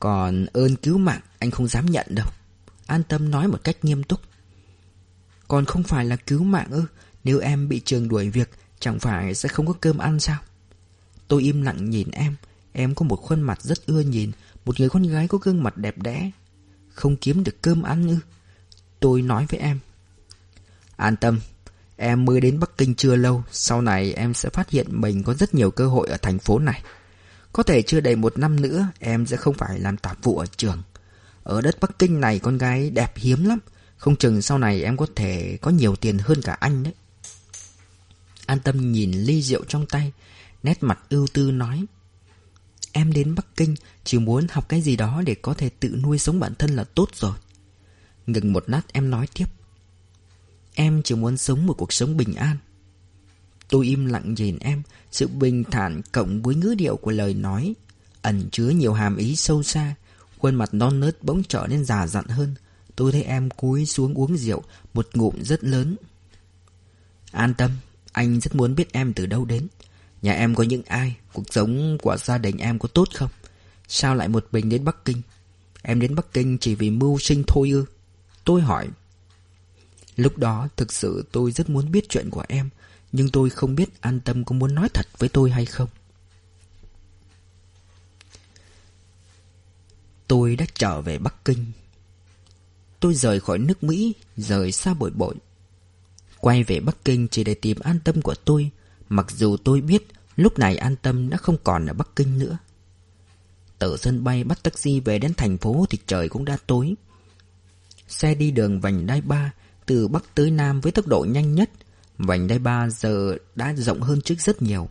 Còn ơn cứu mạng anh không dám nhận đâu. An tâm nói một cách nghiêm túc. Còn không phải là cứu mạng ư, nếu em bị trường đuổi việc chẳng phải sẽ không có cơm ăn sao? Tôi im lặng nhìn em, em có một khuôn mặt rất ưa nhìn, một người con gái có gương mặt đẹp đẽ. Không kiếm được cơm ăn ư? Tôi nói với em. An tâm, Em mới đến Bắc Kinh chưa lâu, sau này em sẽ phát hiện mình có rất nhiều cơ hội ở thành phố này. Có thể chưa đầy một năm nữa, em sẽ không phải làm tạp vụ ở trường. Ở đất Bắc Kinh này con gái đẹp hiếm lắm, không chừng sau này em có thể có nhiều tiền hơn cả anh đấy. An tâm nhìn ly rượu trong tay, nét mặt ưu tư nói. Em đến Bắc Kinh chỉ muốn học cái gì đó để có thể tự nuôi sống bản thân là tốt rồi. Ngừng một lát em nói tiếp. Em chỉ muốn sống một cuộc sống bình an. Tôi im lặng nhìn em, Sự bình thản cộng với ngữ điệu của lời nói. Ẩn chứa nhiều hàm ý sâu xa, Khuôn mặt non nớt bỗng trở nên già dặn hơn. Tôi thấy em cúi xuống uống rượu, Một ngụm rất lớn. An tâm, Anh rất muốn biết em từ đâu đến. Nhà em có những ai? Cuộc sống của gia đình em có tốt không? Sao lại một mình đến Bắc Kinh? Em đến Bắc Kinh chỉ vì mưu sinh thôi ư? Tôi hỏi, Lúc đó thực sự tôi rất muốn biết chuyện của em, Nhưng tôi không biết an tâm có muốn nói thật với tôi hay không? Tôi đã trở về Bắc Kinh. Tôi rời khỏi nước Mỹ, Rời xa bội bội. Quay về Bắc Kinh chỉ để tìm an tâm của tôi, Mặc dù tôi biết Lúc này an tâm đã không còn ở Bắc Kinh nữa. Từ sân bay bắt taxi về đến thành phố Thì trời cũng đã tối. Xe đi đường vành đai ba Từ Bắc tới Nam với tốc độ nhanh nhất. Vành đai ba giờ đã rộng hơn trước rất nhiều.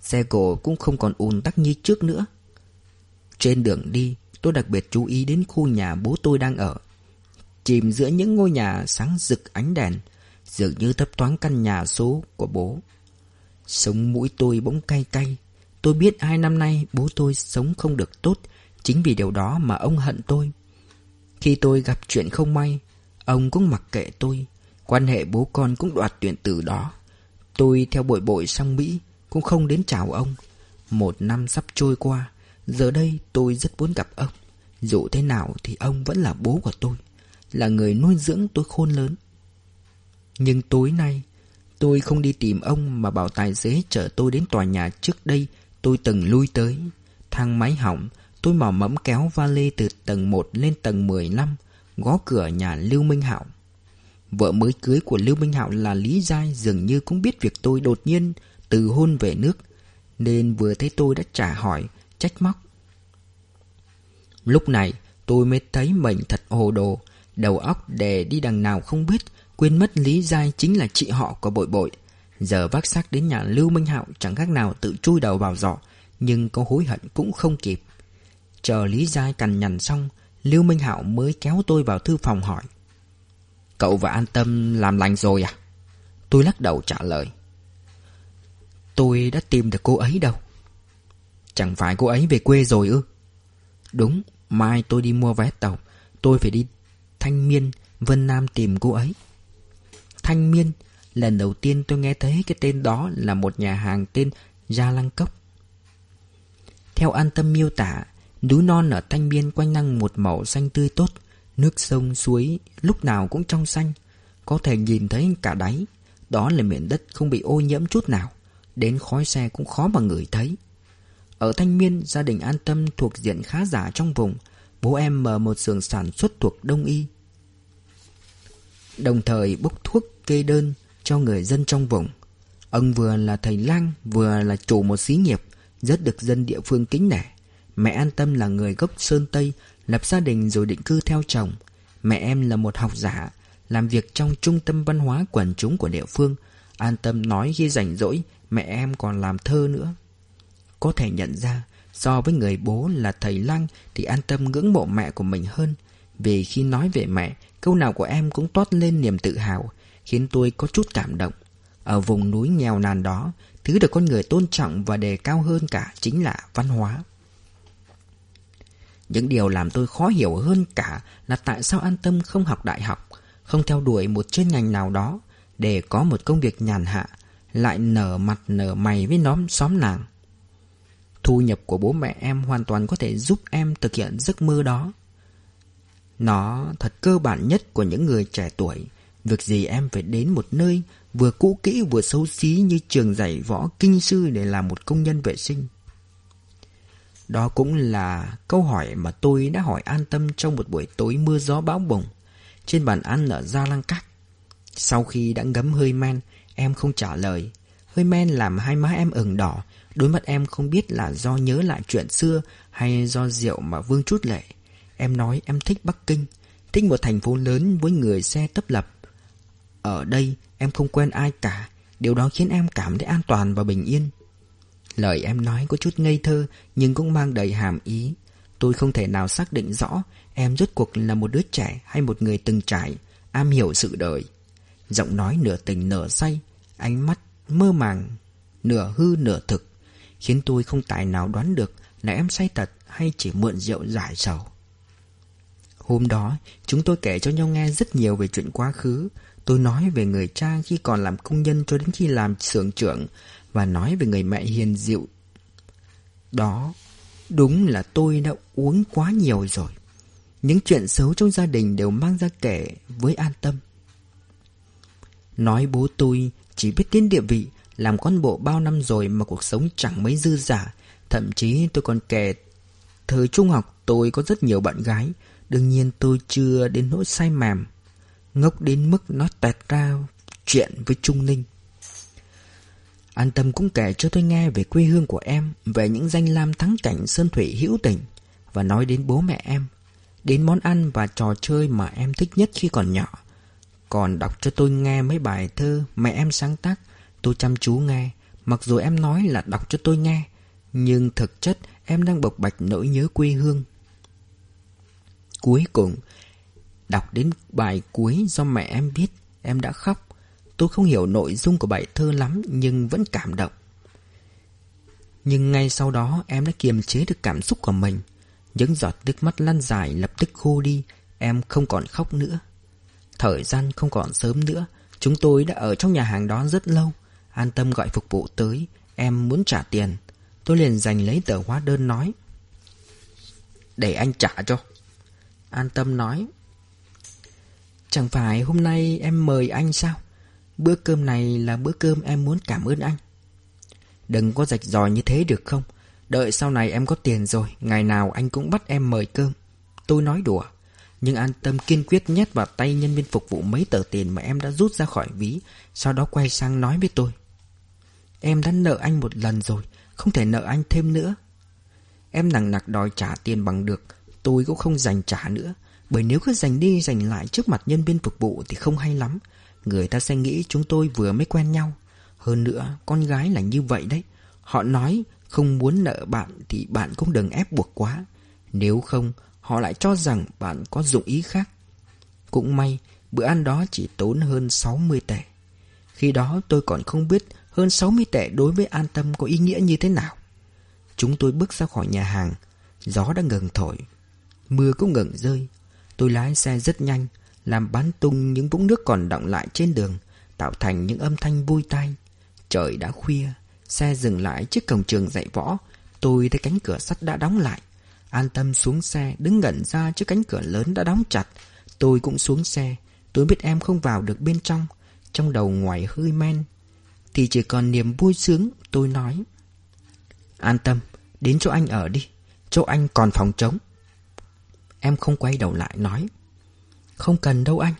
Xe cổ cũng không còn ùn tắc như trước nữa. Trên đường đi, Tôi đặc biệt chú ý đến khu nhà bố tôi đang ở. Chìm giữa những ngôi nhà sáng rực ánh đèn, Dường như thấp thoáng căn nhà số của bố. Sống mũi tôi bỗng cay cay. Tôi biết hai năm nay bố tôi sống không được tốt Chính vì điều đó mà ông hận tôi. Khi tôi gặp chuyện không may, Ông cũng mặc kệ tôi, Quan hệ bố con cũng đoạt tuyển từ đó. Tôi theo bội bội sang Mỹ, Cũng không đến chào ông. Một năm sắp trôi qua, Giờ đây tôi rất muốn gặp ông. Dù thế nào thì ông vẫn là bố của tôi, Là người nuôi dưỡng tôi khôn lớn. Nhưng tối nay, Tôi không đi tìm ông Mà bảo tài xế chở tôi đến tòa nhà trước đây Tôi từng lui tới. Thang máy hỏng Tôi mò mẫm kéo vali từ tầng 1 lên tầng 15 gõ cửa nhà Lưu Minh Hạo. Vợ mới cưới của Lưu Minh Hạo là Lý Giai Dường như cũng biết việc tôi đột nhiên Từ hôn về nước, Nên vừa thấy tôi đã trả hỏi, Trách móc. Lúc này, tôi mới thấy mình thật hồ đồ, Đầu óc đè đi đằng nào không biết, Quên mất Lý Giai chính là chị họ của bội bội. Giờ vác xác đến nhà Lưu Minh Hạo Chẳng khác nào tự chui đầu vào giỏ, Nhưng có hối hận cũng không kịp. Chờ Lý Giai cằn nhằn xong, Lưu Minh Hạo mới kéo tôi vào thư phòng hỏi. Cậu và an tâm làm lành rồi à? Tôi lắc đầu trả lời. Tôi đã tìm được cô ấy đâu. Chẳng phải cô ấy về quê rồi ư? Đúng, Mai tôi đi mua vé tàu. Tôi phải đi Thanh Miên, Vân Nam tìm cô ấy. Thanh Miên, Lần đầu tiên tôi nghe thấy cái tên đó Là một nhà hàng tên Gia Lăng Cốc. Theo an tâm miêu tả Núi non ở Thanh biên quanh năng một màu xanh tươi tốt, Nước sông, suối, lúc nào cũng trong xanh. Có thể nhìn thấy cả đáy, Đó là miền đất không bị ô nhiễm chút nào, Đến khói xe cũng khó mà ngửi thấy. Ở Thanh Miên gia đình an tâm thuộc diện khá giả trong vùng, Bố em mở một xưởng sản xuất thuộc Đông Y. Đồng thời bốc thuốc kê đơn cho người dân trong vùng. Ông vừa là thầy lang, vừa là chủ một xí nghiệp, Rất được dân địa phương kính nể. Mẹ an tâm là người gốc Sơn Tây, Lập gia đình rồi định cư theo chồng. Mẹ em là một học giả, Làm việc trong trung tâm văn hóa quần chúng của địa phương. An tâm nói khi rảnh rỗi, Mẹ em còn làm thơ nữa. Có thể nhận ra, So với người bố là thầy Lăng Thì an tâm ngưỡng mộ mẹ của mình hơn. Vì khi nói về mẹ, Câu nào của em cũng toát lên niềm tự hào, Khiến tôi có chút cảm động. Ở vùng núi nghèo nàn đó, Thứ được con người tôn trọng và đề cao hơn cả Chính là văn hóa những điều làm tôi khó hiểu hơn cả là tại sao an tâm không học đại học, không theo đuổi một chuyên ngành nào đó để có một công việc nhàn hạ, lại nở mặt nở mày với nhóm xóm nàng. Thu nhập của bố mẹ em hoàn toàn có thể giúp em thực hiện giấc mơ đó. Nó thật cơ bản nhất của những người trẻ tuổi. Việc gì em phải đến một nơi vừa cũ kỹ vừa xấu xí như trường dạy võ kinh sư để làm một công nhân vệ sinh. Đó cũng là câu hỏi mà tôi đã hỏi an tâm trong một buổi tối mưa gió bão bùng trên bàn ăn ở Gia Lăng Cát. Sau khi đã ngấm hơi men, em không trả lời. Hơi men làm hai má em ửng đỏ, đôi mắt em không biết là do nhớ lại chuyện xưa hay do rượu mà vương chút lệ. Em nói em thích Bắc Kinh, thích một thành phố lớn với người xe tấp lập. Ở đây em không quen ai cả, điều đó khiến em cảm thấy an toàn và bình yên. Lời em nói có chút ngây thơ nhưng cũng mang đầy hàm ý. Tôi không thể nào xác định rõ em rốt cuộc là một đứa trẻ hay một người từng trải, am hiểu sự đời. Giọng nói nửa tình nửa say, ánh mắt mơ màng, nửa hư nửa thực, khiến tôi không tài nào đoán được là em say thật hay chỉ mượn rượu giải sầu. Hôm đó, chúng tôi kể cho nhau nghe rất nhiều về chuyện quá khứ. Tôi nói về người cha khi còn làm công nhân cho đến khi làm xưởng trưởng, và nói về người mẹ hiền dịu. Đó, đúng là tôi đã uống quá nhiều rồi. Những chuyện xấu trong gia đình đều mang ra kể với an tâm. Nói bố tôi chỉ biết đến địa vị, làm con bộ bao năm rồi mà cuộc sống chẳng mấy dư giả. Thậm chí tôi còn kể thời trung học tôi có rất nhiều bạn gái Đương nhiên tôi chưa đến nỗi say mềm Ngốc đến mức nó tẹt ra chuyện với Trung Ninh An Tâm cũng kể cho tôi nghe về quê hương của em, Về những danh lam thắng cảnh sơn thủy hữu tình, Và nói đến bố mẹ em, Đến món ăn và trò chơi mà em thích nhất khi còn nhỏ. Còn đọc cho tôi nghe mấy bài thơ mẹ em sáng tác, Tôi chăm chú nghe. Mặc dù em nói là đọc cho tôi nghe, Nhưng thực chất em đang bộc bạch nỗi nhớ quê hương. Cuối cùng, Đọc đến bài cuối do mẹ em viết, Em đã khóc. Tôi không hiểu nội dung của bài thơ lắm, Nhưng vẫn cảm động. Nhưng ngay sau đó, em đã kiềm chế được cảm xúc của mình. Những giọt nước mắt lăn dài lập tức khô đi, Em không còn khóc nữa. Thời gian không còn sớm nữa, Chúng tôi đã ở trong nhà hàng đó rất lâu. An tâm gọi phục vụ tới, Em muốn trả tiền. Tôi liền giành lấy tờ hóa đơn nói, Để anh trả cho. An tâm nói, Chẳng phải hôm nay em mời anh sao? Bữa cơm này là bữa cơm em muốn cảm ơn anh. Đừng có rạch ròi như thế được không? Đợi sau này em có tiền rồi, Ngày nào anh cũng bắt em mời cơm. Tôi nói đùa, Nhưng an tâm kiên quyết nhét vào tay nhân viên phục vụ mấy tờ tiền mà em đã rút ra khỏi ví, Sau đó quay sang nói với tôi. Em đã nợ anh một lần rồi, Không thể nợ anh thêm nữa. Em nặng nặc đòi trả tiền bằng được, Tôi cũng không dành trả nữa. Bởi nếu cứ dành đi dành lại trước mặt nhân viên phục vụ Thì không hay lắm. Người ta sẽ nghĩ chúng tôi vừa mới quen nhau. Hơn nữa, con gái là như vậy đấy. Họ nói không muốn nợ bạn Thì bạn cũng đừng ép buộc quá. Nếu không, họ lại cho rằng bạn có dụng ý khác. Cũng may, bữa ăn đó chỉ tốn hơn 60 tệ. Khi đó tôi còn không biết hơn 60 tệ đối với an tâm có ý nghĩa như thế nào. Chúng tôi bước ra khỏi nhà hàng. Gió đã ngừng thổi. Mưa cũng ngừng rơi. Tôi lái xe rất nhanh. Làm bắn tung những vũng nước còn đọng lại trên đường, Tạo thành những âm thanh vui tai. Trời đã khuya, Xe dừng lại trước cổng trường dạy võ. Tôi thấy cánh cửa sắt đã đóng lại. An tâm xuống xe, Đứng ngẩn ra trước cánh cửa lớn đã đóng chặt. Tôi cũng xuống xe. Tôi biết em không vào được bên trong. Trong đầu ngoài hơi men. Thì chỉ còn niềm vui sướng, Tôi nói. An tâm, Đến chỗ anh ở đi. Chỗ anh còn phòng trống. Em không quay đầu lại, nói. Không cần đâu anh.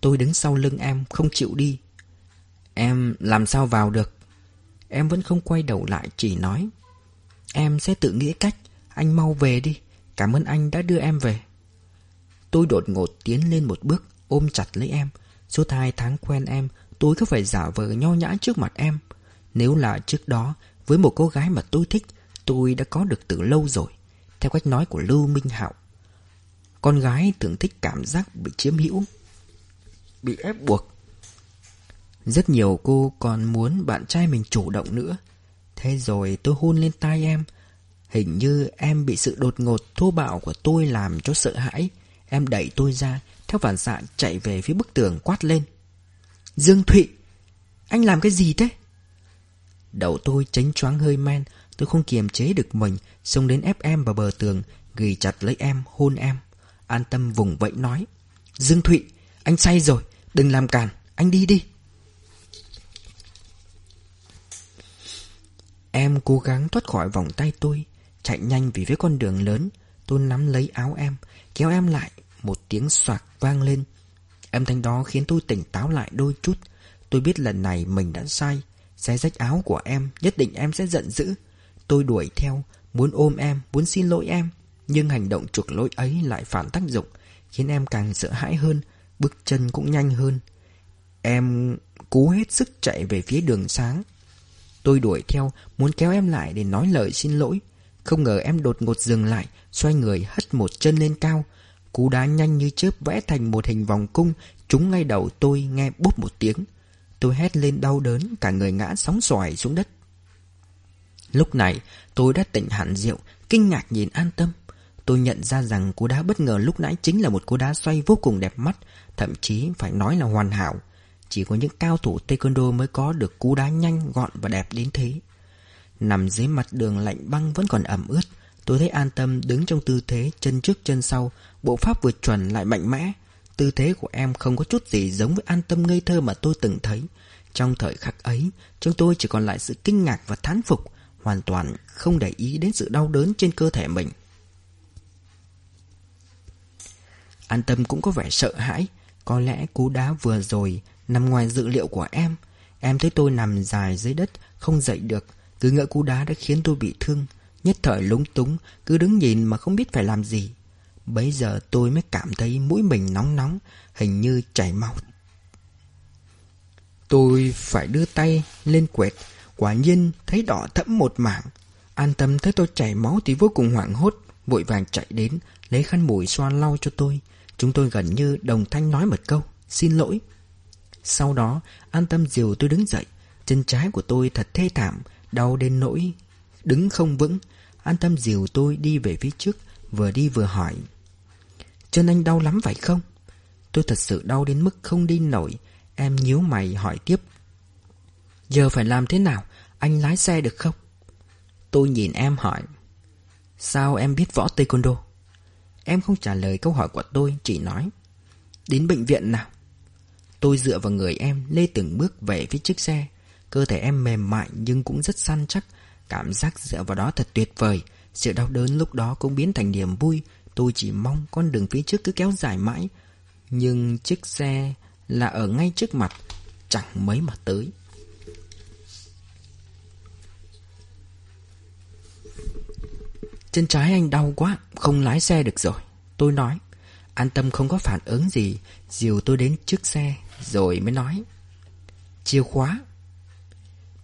Tôi đứng sau lưng em, không chịu đi. Em làm sao vào được? Em vẫn không quay đầu lại, chỉ nói. Em sẽ tự nghĩ cách. Anh mau về đi. Cảm ơn anh đã đưa em về. Tôi đột ngột tiến lên một bước, Ôm chặt lấy em. Suốt hai tháng quen em, Tôi cứ phải giả vờ nho nhã trước mặt em. Nếu là trước đó, Với một cô gái mà tôi thích, Tôi đã có được từ lâu rồi. Theo cách nói của Lưu Minh Hạo con gái thường thích cảm giác bị chiếm hữu, Bị ép buộc. Rất nhiều cô còn muốn bạn trai mình chủ động nữa. Thế rồi tôi hôn lên tai em. Hình như em bị sự đột ngột, thô bạo của tôi làm cho sợ hãi. Em đẩy tôi ra, Theo phản xạ chạy về phía bức tường quát lên. Dương Thụy, Anh làm cái gì thế? Đầu tôi tránh choáng hơi men, Tôi không kiềm chế được mình, Xông đến ép em vào bờ tường, Ghi chặt lấy em, hôn em. An tâm vùng vẫy nói, Dương Thụy, Anh say rồi, Đừng làm cản Anh đi đi. Em cố gắng thoát khỏi vòng tay tôi, Chạy nhanh vì phía con đường lớn, Tôi nắm lấy áo em, Kéo em lại, Một tiếng soạt vang lên. Âm thanh đó khiến tôi tỉnh táo lại đôi chút. Tôi biết lần này mình đã sai Xé rách áo của em, Nhất định em sẽ giận dữ. Tôi đuổi theo, Muốn ôm em, Muốn xin lỗi em nhưng hành động chuộc lỗi ấy lại phản tác dụng, Khiến em càng sợ hãi hơn, Bước chân cũng nhanh hơn. Em cố hết sức chạy về phía đường sáng. Tôi đuổi theo, Muốn kéo em lại để nói lời xin lỗi. Không ngờ em đột ngột dừng lại, Xoay người hất một chân lên cao. Cú đá nhanh như chớp vẽ thành một hình vòng cung, Trúng ngay đầu tôi nghe bốp một tiếng. Tôi hét lên đau đớn, Cả người ngã sóng xoài xuống đất. Lúc này, tôi đã tỉnh hẳn rượu, Kinh ngạc nhìn an tâm. Tôi nhận ra rằng cú đá bất ngờ lúc nãy chính là một cú đá xoay vô cùng đẹp mắt, thậm chí phải nói là hoàn hảo. Chỉ có những cao thủ taekwondo mới có được cú đá nhanh, gọn và đẹp đến thế. Nằm dưới mặt đường lạnh băng vẫn còn ẩm ướt, tôi thấy an tâm đứng trong tư thế chân trước chân sau, bộ pháp vừa chuẩn lại mạnh mẽ. Tư thế của em không có chút gì giống với an tâm ngây thơ mà tôi từng thấy. Trong thời khắc ấy, chúng tôi chỉ còn lại sự kinh ngạc và thán phục, hoàn toàn không để ý đến sự đau đớn trên cơ thể mình. An tâm cũng có vẻ sợ hãi. Có lẽ cú đá vừa rồi Nằm ngoài dự liệu của em. Em thấy tôi nằm dài dưới đất, Không dậy được. Cứ ngỡ cú đá đã khiến tôi bị thương. Nhất thời lúng túng, Cứ đứng nhìn mà không biết phải làm gì. Bấy giờ tôi mới cảm thấy mũi mình nóng nóng, Hình như chảy máu. Tôi phải đưa tay lên quẹt, Quả nhiên thấy đỏ thẫm một mảng. An tâm thấy tôi chảy máu thì vô cùng hoảng hốt, Vội vàng chạy đến, Lấy khăn mùi xoa lau cho tôi. Chúng tôi gần như đồng thanh nói một câu, Xin lỗi. Sau đó, an tâm dìu tôi đứng dậy. Chân trái của tôi thật thê thảm, Đau đến nỗi Đứng không vững. An tâm dìu tôi đi về phía trước, Vừa đi vừa hỏi Chân anh đau lắm phải không? Tôi thật sự đau đến mức không đi nổi. Em nhíu mày hỏi tiếp, Giờ phải làm thế nào? Anh lái xe được không? Tôi nhìn em hỏi, Sao em biết võ taekwondo? Em không trả lời câu hỏi của tôi, Chỉ nói, Đến bệnh viện nào? Tôi dựa vào người em, lê từng bước về phía chiếc xe. Cơ thể em mềm mại nhưng cũng rất săn chắc. Cảm giác dựa vào đó thật tuyệt vời. Sự đau đớn lúc đó cũng biến thành niềm vui. Tôi chỉ mong con đường phía trước cứ kéo dài mãi. Nhưng chiếc xe là ở ngay trước mặt, Chẳng mấy mà tới. Chân trái anh đau quá, Không lái xe được rồi. Tôi nói, An tâm không có phản ứng gì, Dìu tôi đến trước xe Rồi mới nói. Chìa khóa.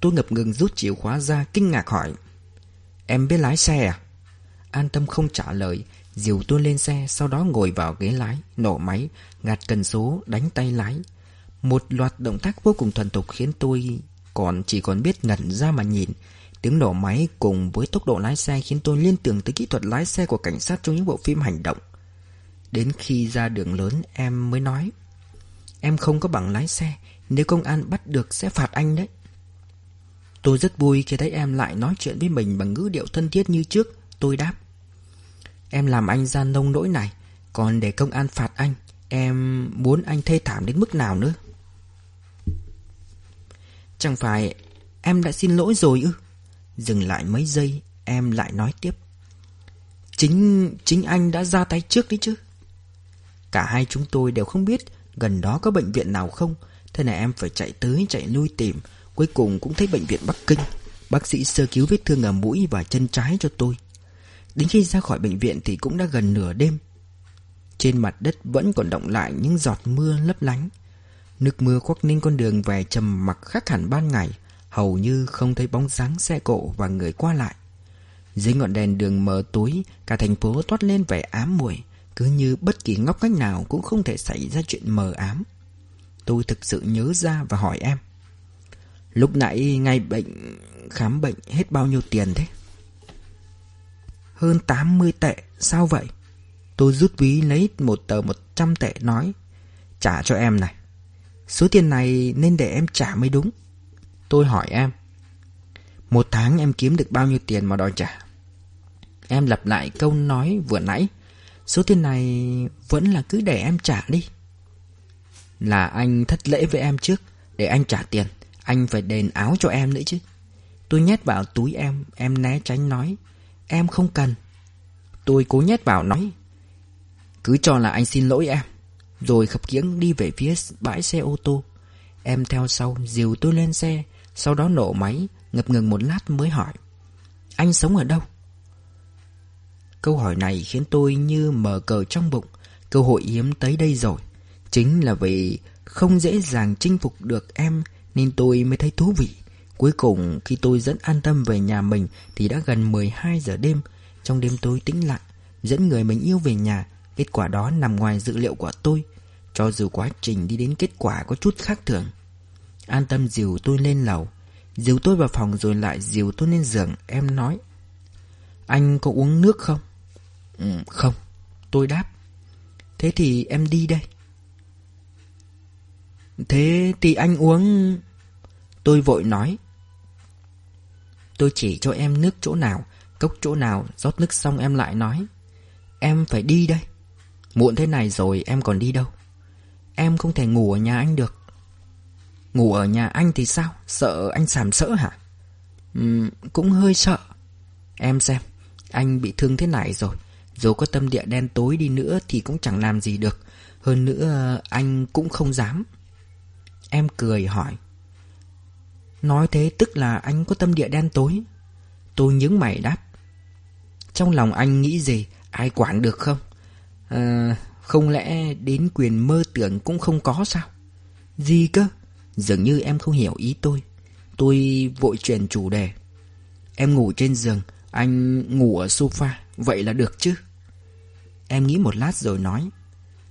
Tôi ngập ngừng rút chìa khóa ra, kinh ngạc hỏi, Em biết lái xe à? An tâm không trả lời, Dìu tôi lên xe, Sau đó ngồi vào ghế lái, Nổ máy Gạt cần số, Đánh tay lái. Một loạt động tác vô cùng thuần thục Khiến tôi còn chỉ còn biết ngẩn ra mà nhìn. Tiếng nổ máy cùng với tốc độ lái xe khiến tôi liên tưởng tới kỹ thuật lái xe của cảnh sát trong những bộ phim hành động. Đến khi ra đường lớn, em mới nói, Em không có bằng lái xe, Nếu công an bắt được sẽ phạt anh đấy. Tôi rất vui khi thấy em lại nói chuyện với mình bằng ngữ điệu thân thiết như trước. Tôi đáp, Em làm anh ra nông nỗi này, Còn để công an phạt anh, Em muốn anh thê thảm đến mức nào nữa? Chẳng phải em đã xin lỗi rồi ư? Dừng lại mấy giây, Em lại nói tiếp. Chính chính anh đã ra tay trước đấy chứ? Cả hai chúng tôi đều không biết Gần đó có bệnh viện nào không. Thế này em phải chạy tới, chạy lui tìm. Cuối cùng cũng thấy bệnh viện Bắc Kinh. Bác sĩ sơ cứu vết thương ở mũi và chân trái cho tôi. Đến khi ra khỏi bệnh viện thì cũng đã gần nửa đêm. Trên mặt đất vẫn còn động lại những giọt mưa lấp lánh. Nước mưa khoác ninh con đường về trầm mặc khác hẳn ban ngày. Hầu như không thấy bóng dáng xe cộ và người qua lại. Dưới ngọn đèn đường mờ tối, Cả thành phố toát lên vẻ ám muội, Cứ như bất kỳ ngóc ngách nào Cũng không thể xảy ra chuyện mờ ám. Tôi thực sự nhớ ra và hỏi em, Lúc nãy ngay bệnh, Khám bệnh hết bao nhiêu tiền thế? Hơn 80 tệ, Sao vậy? Tôi rút ví lấy một tờ 100 tệ nói, Trả cho em này. Số tiền này nên để em trả mới đúng. Tôi hỏi em, Một tháng em kiếm được bao nhiêu tiền mà đòi trả? Em lặp lại câu nói vừa nãy, Số tiền này vẫn là cứ để em trả đi. Là anh thất lễ với em trước, Để anh trả tiền, Anh phải đền áo cho em nữa chứ. Tôi nhét vào túi em Em né tránh nói, Em không cần. Tôi cố nhét vào nói, Cứ cho là anh xin lỗi em. Rồi khập khiễng đi về phía bãi xe ô tô. Em theo sau, dìu tôi lên xe sau đó nổ máy, Ngập ngừng một lát mới hỏi, Anh sống ở đâu? Câu hỏi này khiến tôi như mở cờ trong bụng. Cơ hội hiếm tới đây rồi. Chính là vì không dễ dàng chinh phục được em, Nên tôi mới thấy thú vị. Cuối cùng, khi tôi dẫn an tâm về nhà mình, Thì đã gần 12 giờ đêm. Trong đêm tối tĩnh lặng, Dẫn người mình yêu về nhà. Kết quả đó nằm ngoài dự liệu của tôi. Cho dù quá trình đi đến kết quả có chút khác thường An tâm dìu tôi lên lầu. Dìu tôi vào phòng rồi lại dìu tôi lên giường Em nói. Anh có uống nước không? Ừ, không. Tôi đáp. Thế thì em đi đây. Thế thì anh uống. Tôi vội nói. Tôi chỉ cho em nước chỗ nào Cốc chỗ nào rót nước xong em lại nói. Em phải đi đây. Muộn thế này rồi em còn đi đâu? Em không thể ngủ ở nhà anh được. Ngủ ở nhà anh thì sao? Sợ anh sàm sỡ hả? Uhm, Cũng hơi sợ. Em xem Anh bị thương thế này rồi. Dù có tâm địa đen tối đi nữa Thì cũng chẳng làm gì được. Hơn nữa anh cũng không dám. Em cười hỏi. Nói thế tức là anh có tâm địa đen tối. Tôi nhướng mày đáp. Trong lòng anh nghĩ gì? Ai quản được không? À, Không lẽ đến quyền mơ tưởng cũng không có sao? Gì cơ? Dường như em không hiểu ý tôi. Tôi vội chuyển chủ đề. Em ngủ trên giường Anh ngủ ở sofa Vậy là được chứ? Em nghĩ một lát rồi nói.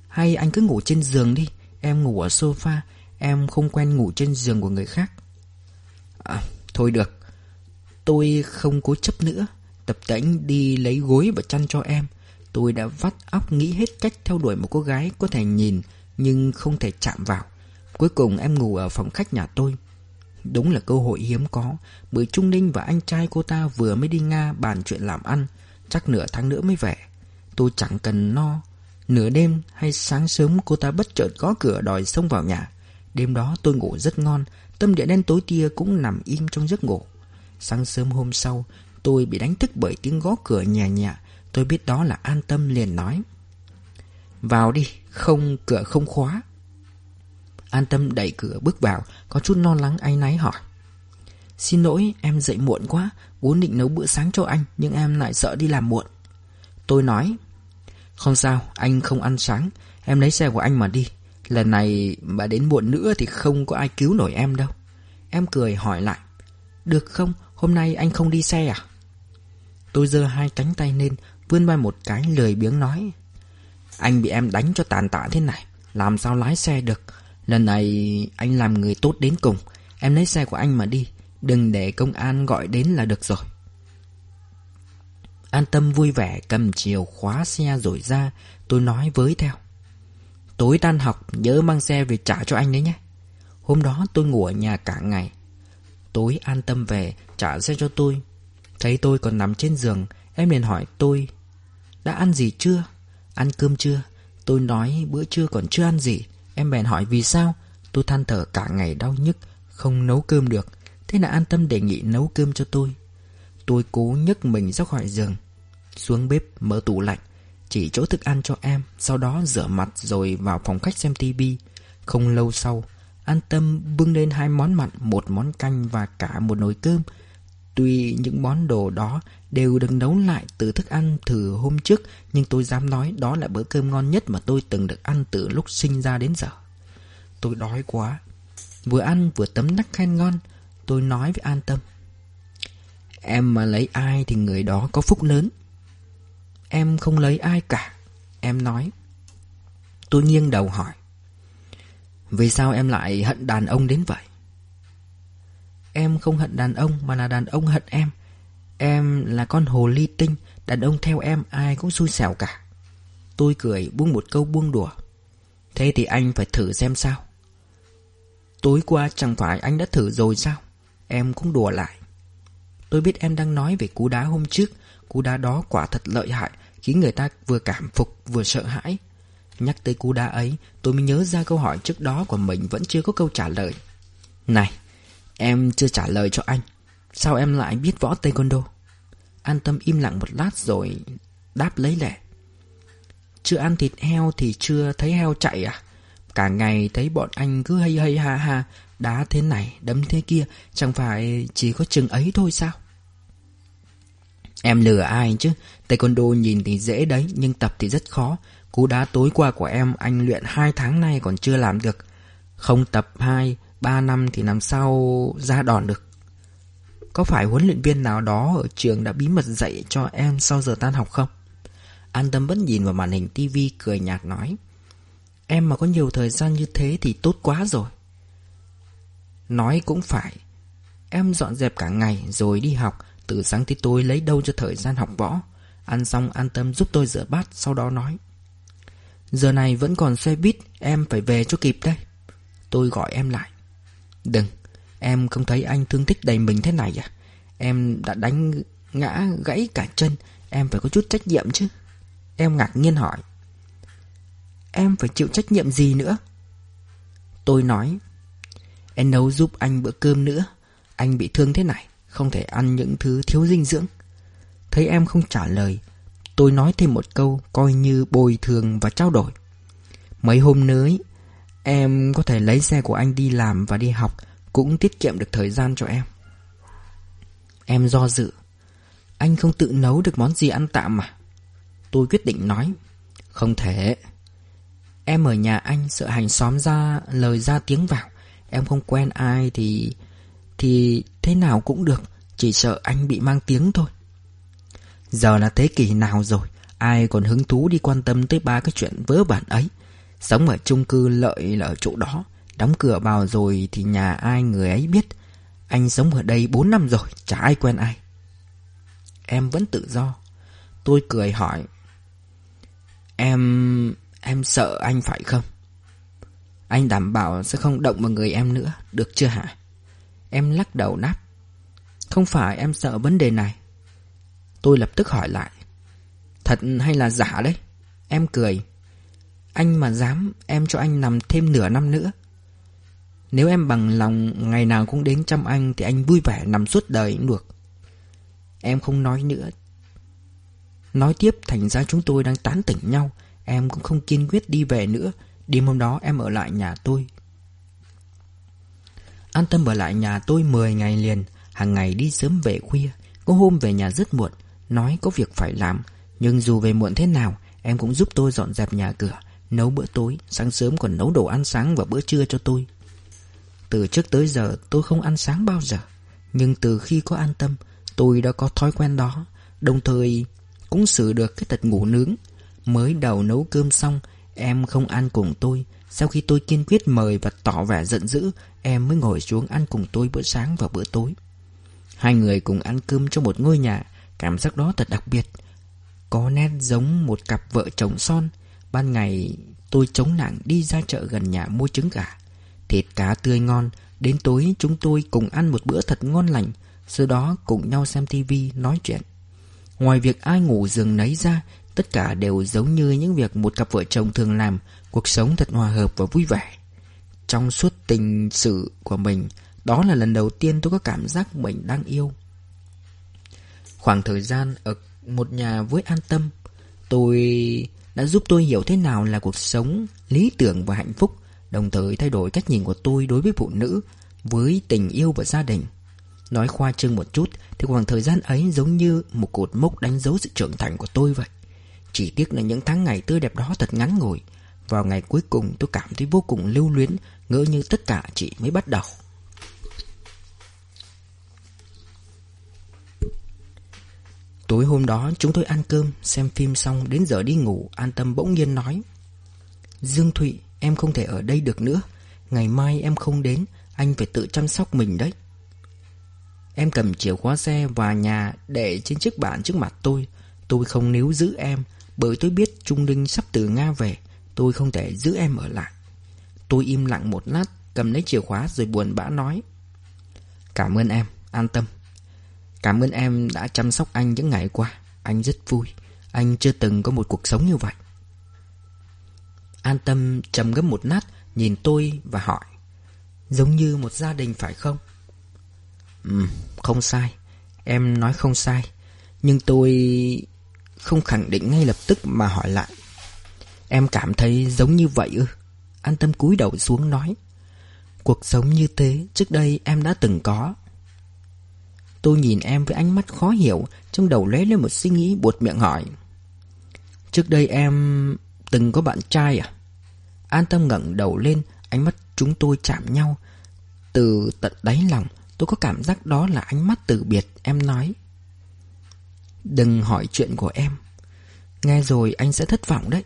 Hay anh cứ ngủ trên giường đi Em ngủ ở sofa Em không quen ngủ trên giường của người khác. À, Thôi được. Tôi không cố chấp nữa. Tập tễnh đi lấy gối và chăn cho em. Tôi đã vắt óc nghĩ hết cách theo đuổi một cô gái có thể nhìn Nhưng không thể chạm vào. Cuối cùng em ngủ ở phòng khách nhà tôi. Đúng là cơ hội hiếm có, Bởi Trung Ninh và anh trai cô ta vừa mới đi Nga bàn chuyện làm ăn, Chắc nửa tháng nữa mới về. Tôi chẳng cần no. Nửa đêm hay sáng sớm cô ta bất chợt gõ cửa đòi xông vào nhà. Đêm đó tôi ngủ rất ngon, Tâm địa đen tối tia cũng nằm im trong giấc ngủ. Sáng sớm hôm sau, Tôi bị đánh thức bởi tiếng gõ cửa nhẹ nhẹ. Tôi biết đó là an tâm liền nói, Vào đi, Không, cửa không khóa. An tâm đẩy cửa bước vào, Có chút lo lắng áy náy hỏi. Xin lỗi, em dậy muộn quá, Vốn định nấu bữa sáng cho anh, Nhưng em lại sợ đi làm muộn. Tôi nói, Không sao, anh không ăn sáng, Em lấy xe của anh mà đi. Lần này mà đến muộn nữa Thì không có ai cứu nổi em đâu. Em cười hỏi lại, Được không? Hôm nay anh không đi xe à? Tôi giơ hai cánh tay lên, Vươn vai một cái lười biếng nói, Anh bị em đánh cho tàn tạ thế này, Làm sao lái xe được? Lần này anh làm người tốt đến cùng. Em lấy xe của anh mà đi. Đừng để công an gọi đến là được rồi. An tâm vui vẻ cầm chìa khóa xe rồi ra. Tôi nói với theo. Tối tan học, nhớ mang xe về trả cho anh đấy nhé. Hôm đó tôi ngủ ở nhà cả ngày. Tối an tâm về, trả xe cho tôi. Thấy tôi còn nằm trên giường, Em liền hỏi tôi, Đã ăn gì chưa? Ăn cơm chưa? Tôi nói, bữa trưa còn chưa ăn gì. Em bèn hỏi vì sao? Tôi than thở cả ngày đau nhức, Không nấu cơm được. Thế là an tâm đề nghị nấu cơm cho tôi. Tôi cố nhấc mình ra khỏi giường, Xuống bếp mở tủ lạnh, Chỉ chỗ thức ăn cho em, Sau đó rửa mặt rồi vào phòng khách xem tivi Không lâu sau, An tâm bưng lên hai món mặn, Một món canh và cả một nồi cơm. Tuy những món đồ đó đều được nấu lại từ thức ăn từ hôm trước, Nhưng tôi dám nói đó là bữa cơm ngon nhất mà tôi từng được ăn từ lúc sinh ra đến giờ. Tôi đói quá. Vừa ăn vừa tấm nắc khen ngon. Tôi nói với an tâm, Em mà lấy ai thì người đó có phúc lớn. Em không lấy ai cả, Em nói. Tôi nghiêng đầu hỏi, Vì sao em lại hận đàn ông đến vậy? Em không hận đàn ông mà là đàn ông hận em. Em là con hồ ly tinh, Đàn ông theo em ai cũng xui xẻo cả. Tôi cười buông một câu buông đùa. Thế thì anh phải thử xem sao. Tối qua chẳng phải anh đã thử rồi sao? Em cũng đùa lại. Tôi biết em đang nói về cú đá hôm trước. Cú đá đó quả thật lợi hại, Khiến người ta vừa cảm phục, vừa sợ hãi. Nhắc tới cú đá ấy, Tôi mới nhớ ra câu hỏi trước đó của mình Vẫn chưa có câu trả lời. Này, Em chưa trả lời cho anh. Sao em lại biết võ taekwondo? An tâm im lặng một lát rồi Đáp lấy lẻ Chưa ăn thịt heo thì chưa thấy heo chạy à? Cả ngày thấy bọn anh cứ hay hay ha ha, Đá thế này, đấm thế kia, Chẳng phải chỉ có chừng ấy thôi sao? Em lừa ai chứ? Taekwondo nhìn thì dễ đấy, Nhưng tập thì rất khó. Cú đá tối qua của em, anh luyện 2 tháng nay còn chưa làm được. Không tập 2 3 năm thì làm sao ra đòn được? Có phải huấn luyện viên nào đó Ở trường đã bí mật dạy cho em Sau giờ tan học không? An tâm vẫn nhìn vào màn hình tivi cười nhạt nói, Em mà có nhiều thời gian như thế Thì tốt quá rồi. Nói cũng phải, Em dọn dẹp cả ngày rồi đi học, Từ sáng tới tối lấy đâu cho thời gian học võ. Ăn xong, an tâm giúp tôi rửa bát, Sau đó nói, Giờ này vẫn còn xe buýt, Em phải về cho kịp đây. Tôi gọi em lại, Đừng Em không thấy anh thương tích đầy mình thế này à? Em đã đánh ngã gãy cả chân. Em phải có chút trách nhiệm chứ. Em ngạc nhiên hỏi. Em phải chịu trách nhiệm gì nữa? Tôi nói. Em nấu giúp anh bữa cơm nữa. Anh bị thương thế này, Không thể ăn những thứ thiếu dinh dưỡng. Thấy em không trả lời, Tôi nói thêm một câu Coi như bồi thường và trao đổi. Mấy hôm nới Em có thể lấy xe của anh đi làm và đi học. Cũng tiết kiệm được thời gian cho em. Em do dự. Anh không tự nấu được món gì ăn tạm mà. Tôi quyết định nói, Không thể. Em ở nhà anh sợ hành xóm ra, lời ra tiếng vào. Em không quen ai thì... Thì thế nào cũng được, Chỉ sợ anh bị mang tiếng thôi. Giờ là thế kỷ nào rồi? Ai còn hứng thú đi quan tâm tới ba cái chuyện vớ vẩn ấy? Sống ở chung cư lợi là ở chỗ đó. Đóng cửa vào rồi thì nhà ai người ấy biết Anh sống ở đây 4 năm rồi, Chả ai quen ai Em vẫn tự do Tôi cười hỏi, Em... em sợ anh phải không? Anh đảm bảo sẽ không động vào người em nữa Được chưa hả? Em lắc đầu đáp, Không phải em sợ vấn đề này Tôi lập tức hỏi lại, Thật hay là giả đấy? Em cười, Anh mà dám Em cho anh nằm thêm nửa năm nữa nếu em bằng lòng, Ngày nào cũng đến chăm anh Thì anh vui vẻ nằm suốt đời cũng được. Em không nói nữa. Nói tiếp, thành ra chúng tôi đang tán tỉnh nhau. Em cũng không kiên quyết đi về nữa. Đêm hôm đó em ở lại nhà tôi. An tâm ở lại nhà tôi 10 ngày liền. Hàng ngày đi sớm về khuya. Có hôm về nhà rất muộn. Nói có việc phải làm. Nhưng dù về muộn thế nào, Em cũng giúp tôi dọn dẹp nhà cửa, Nấu bữa tối. Sáng sớm còn nấu đồ ăn sáng và bữa trưa cho tôi. Từ trước tới giờ tôi không ăn sáng bao giờ. Nhưng từ khi có an tâm, Tôi đã có thói quen đó. Đồng thời, cũng xử được cái tật ngủ nướng. Mới đầu nấu cơm xong, Em không ăn cùng tôi. Sau khi tôi kiên quyết mời và tỏ vẻ giận dữ, Em mới ngồi xuống ăn cùng tôi bữa sáng và bữa tối. Hai người cùng ăn cơm trong một ngôi nhà, Cảm giác đó thật đặc biệt. Có nét giống một cặp vợ chồng son. Ban ngày, tôi chống nặng đi ra chợ gần nhà mua trứng gà. Thịt cá tươi ngon. Đến tối, chúng tôi cùng ăn một bữa thật ngon lành. Sau đó cùng nhau xem tivi nói chuyện. Ngoài việc ai ngủ giường nấy ra, Tất cả đều giống như những việc một cặp vợ chồng thường làm, Cuộc sống thật hòa hợp và vui vẻ. Trong suốt tình sự của mình, Đó là lần đầu tiên tôi có cảm giác mình đang yêu. Khoảng thời gian ở một nhà với an tâm, Tôi đã giúp tôi hiểu thế nào là cuộc sống, lý tưởng và hạnh phúc. Đồng thời thay đổi cách nhìn của tôi đối với phụ nữ Với tình yêu và gia đình. Nói khoa trương một chút Thì khoảng thời gian ấy giống như một cột mốc đánh dấu sự trưởng thành của tôi vậy. Chỉ tiếc là những tháng ngày tươi đẹp đó thật ngắn ngủi. Vào ngày cuối cùng tôi cảm thấy vô cùng lưu luyến Ngỡ như tất cả chỉ mới bắt đầu. Tối hôm đó chúng tôi ăn cơm, xem phim xong đến giờ đi ngủ An Tâm bỗng nhiên nói Dương Thụy, em không thể ở đây được nữa. Ngày mai em không đến, anh phải tự chăm sóc mình đấy. Em cầm chìa khóa xe và nhà để trên chiếc bàn trước mặt tôi. Tôi không níu giữ em Bởi tôi biết Trung Linh sắp từ Nga về. Tôi không thể giữ em ở lại. Tôi im lặng một lát Cầm lấy chìa khóa rồi buồn bã nói. Cảm ơn em, an tâm. Cảm ơn em đã chăm sóc anh những ngày qua. Anh rất vui. Anh chưa từng có một cuộc sống như vậy. An tâm trầm ngâm một nát Nhìn tôi và hỏi Giống như một gia đình phải không? Ừ, không sai Em nói không sai Nhưng tôi không khẳng định ngay lập tức mà hỏi lại. Em cảm thấy giống như vậy ư? An tâm cúi đầu xuống nói Cuộc sống như thế trước đây em đã từng có. Tôi nhìn em với ánh mắt khó hiểu Trong đầu lóe lên một suy nghĩ buột miệng hỏi Trước đây em từng có bạn trai à? An tâm ngẩng đầu lên Ánh mắt chúng tôi chạm nhau. Từ tận đáy lòng Tôi có cảm giác đó là ánh mắt từ biệt Em nói. Đừng hỏi chuyện của em. Nghe rồi anh sẽ thất vọng đấy.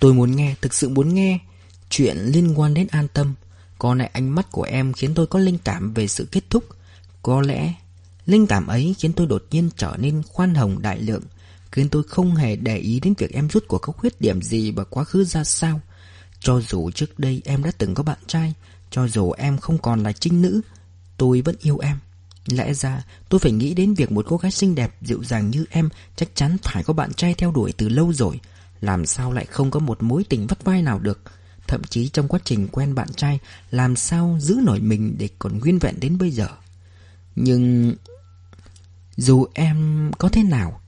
Tôi muốn nghe, thực sự muốn nghe Chuyện liên quan đến an tâm. Có lẽ ánh mắt của em khiến tôi có linh cảm về sự kết thúc. Có lẽ Linh cảm ấy khiến tôi đột nhiên trở nên khoan hồng đại lượng. Khiến tôi không hề để ý đến việc em rút của có khuyết điểm gì và quá khứ ra sao. Cho dù trước đây em đã từng có bạn trai, cho dù em không còn là trinh nữ, Tôi vẫn yêu em. Lẽ ra, tôi phải nghĩ đến việc một cô gái xinh đẹp Dịu dàng như em Chắc chắn phải có bạn trai theo đuổi từ lâu rồi. Làm sao lại không có một mối tình vắt vai nào được? Thậm chí trong quá trình quen bạn trai, Làm sao giữ nổi mình để còn nguyên vẹn đến bây giờ? Nhưng Dù em có thế nào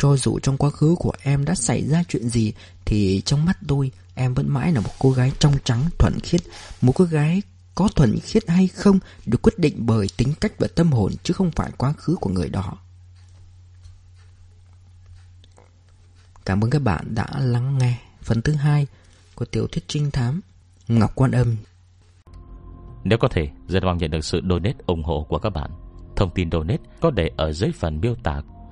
cho dù trong quá khứ của em đã xảy ra chuyện gì, Thì trong mắt tôi, Em vẫn mãi là một cô gái trong trắng, thuần khiết. Một cô gái có thuần khiết hay không Được quyết định bởi tính cách và tâm hồn, Chứ không phải quá khứ của người đó. Cảm ơn các bạn đã lắng nghe Phần thứ hai của tiểu thuyết trinh thám Ngọc Quan Âm. Nếu có thể Rất mong nhận được sự donate ủng hộ của các bạn. Thông tin donate có để ở dưới phần miêu tả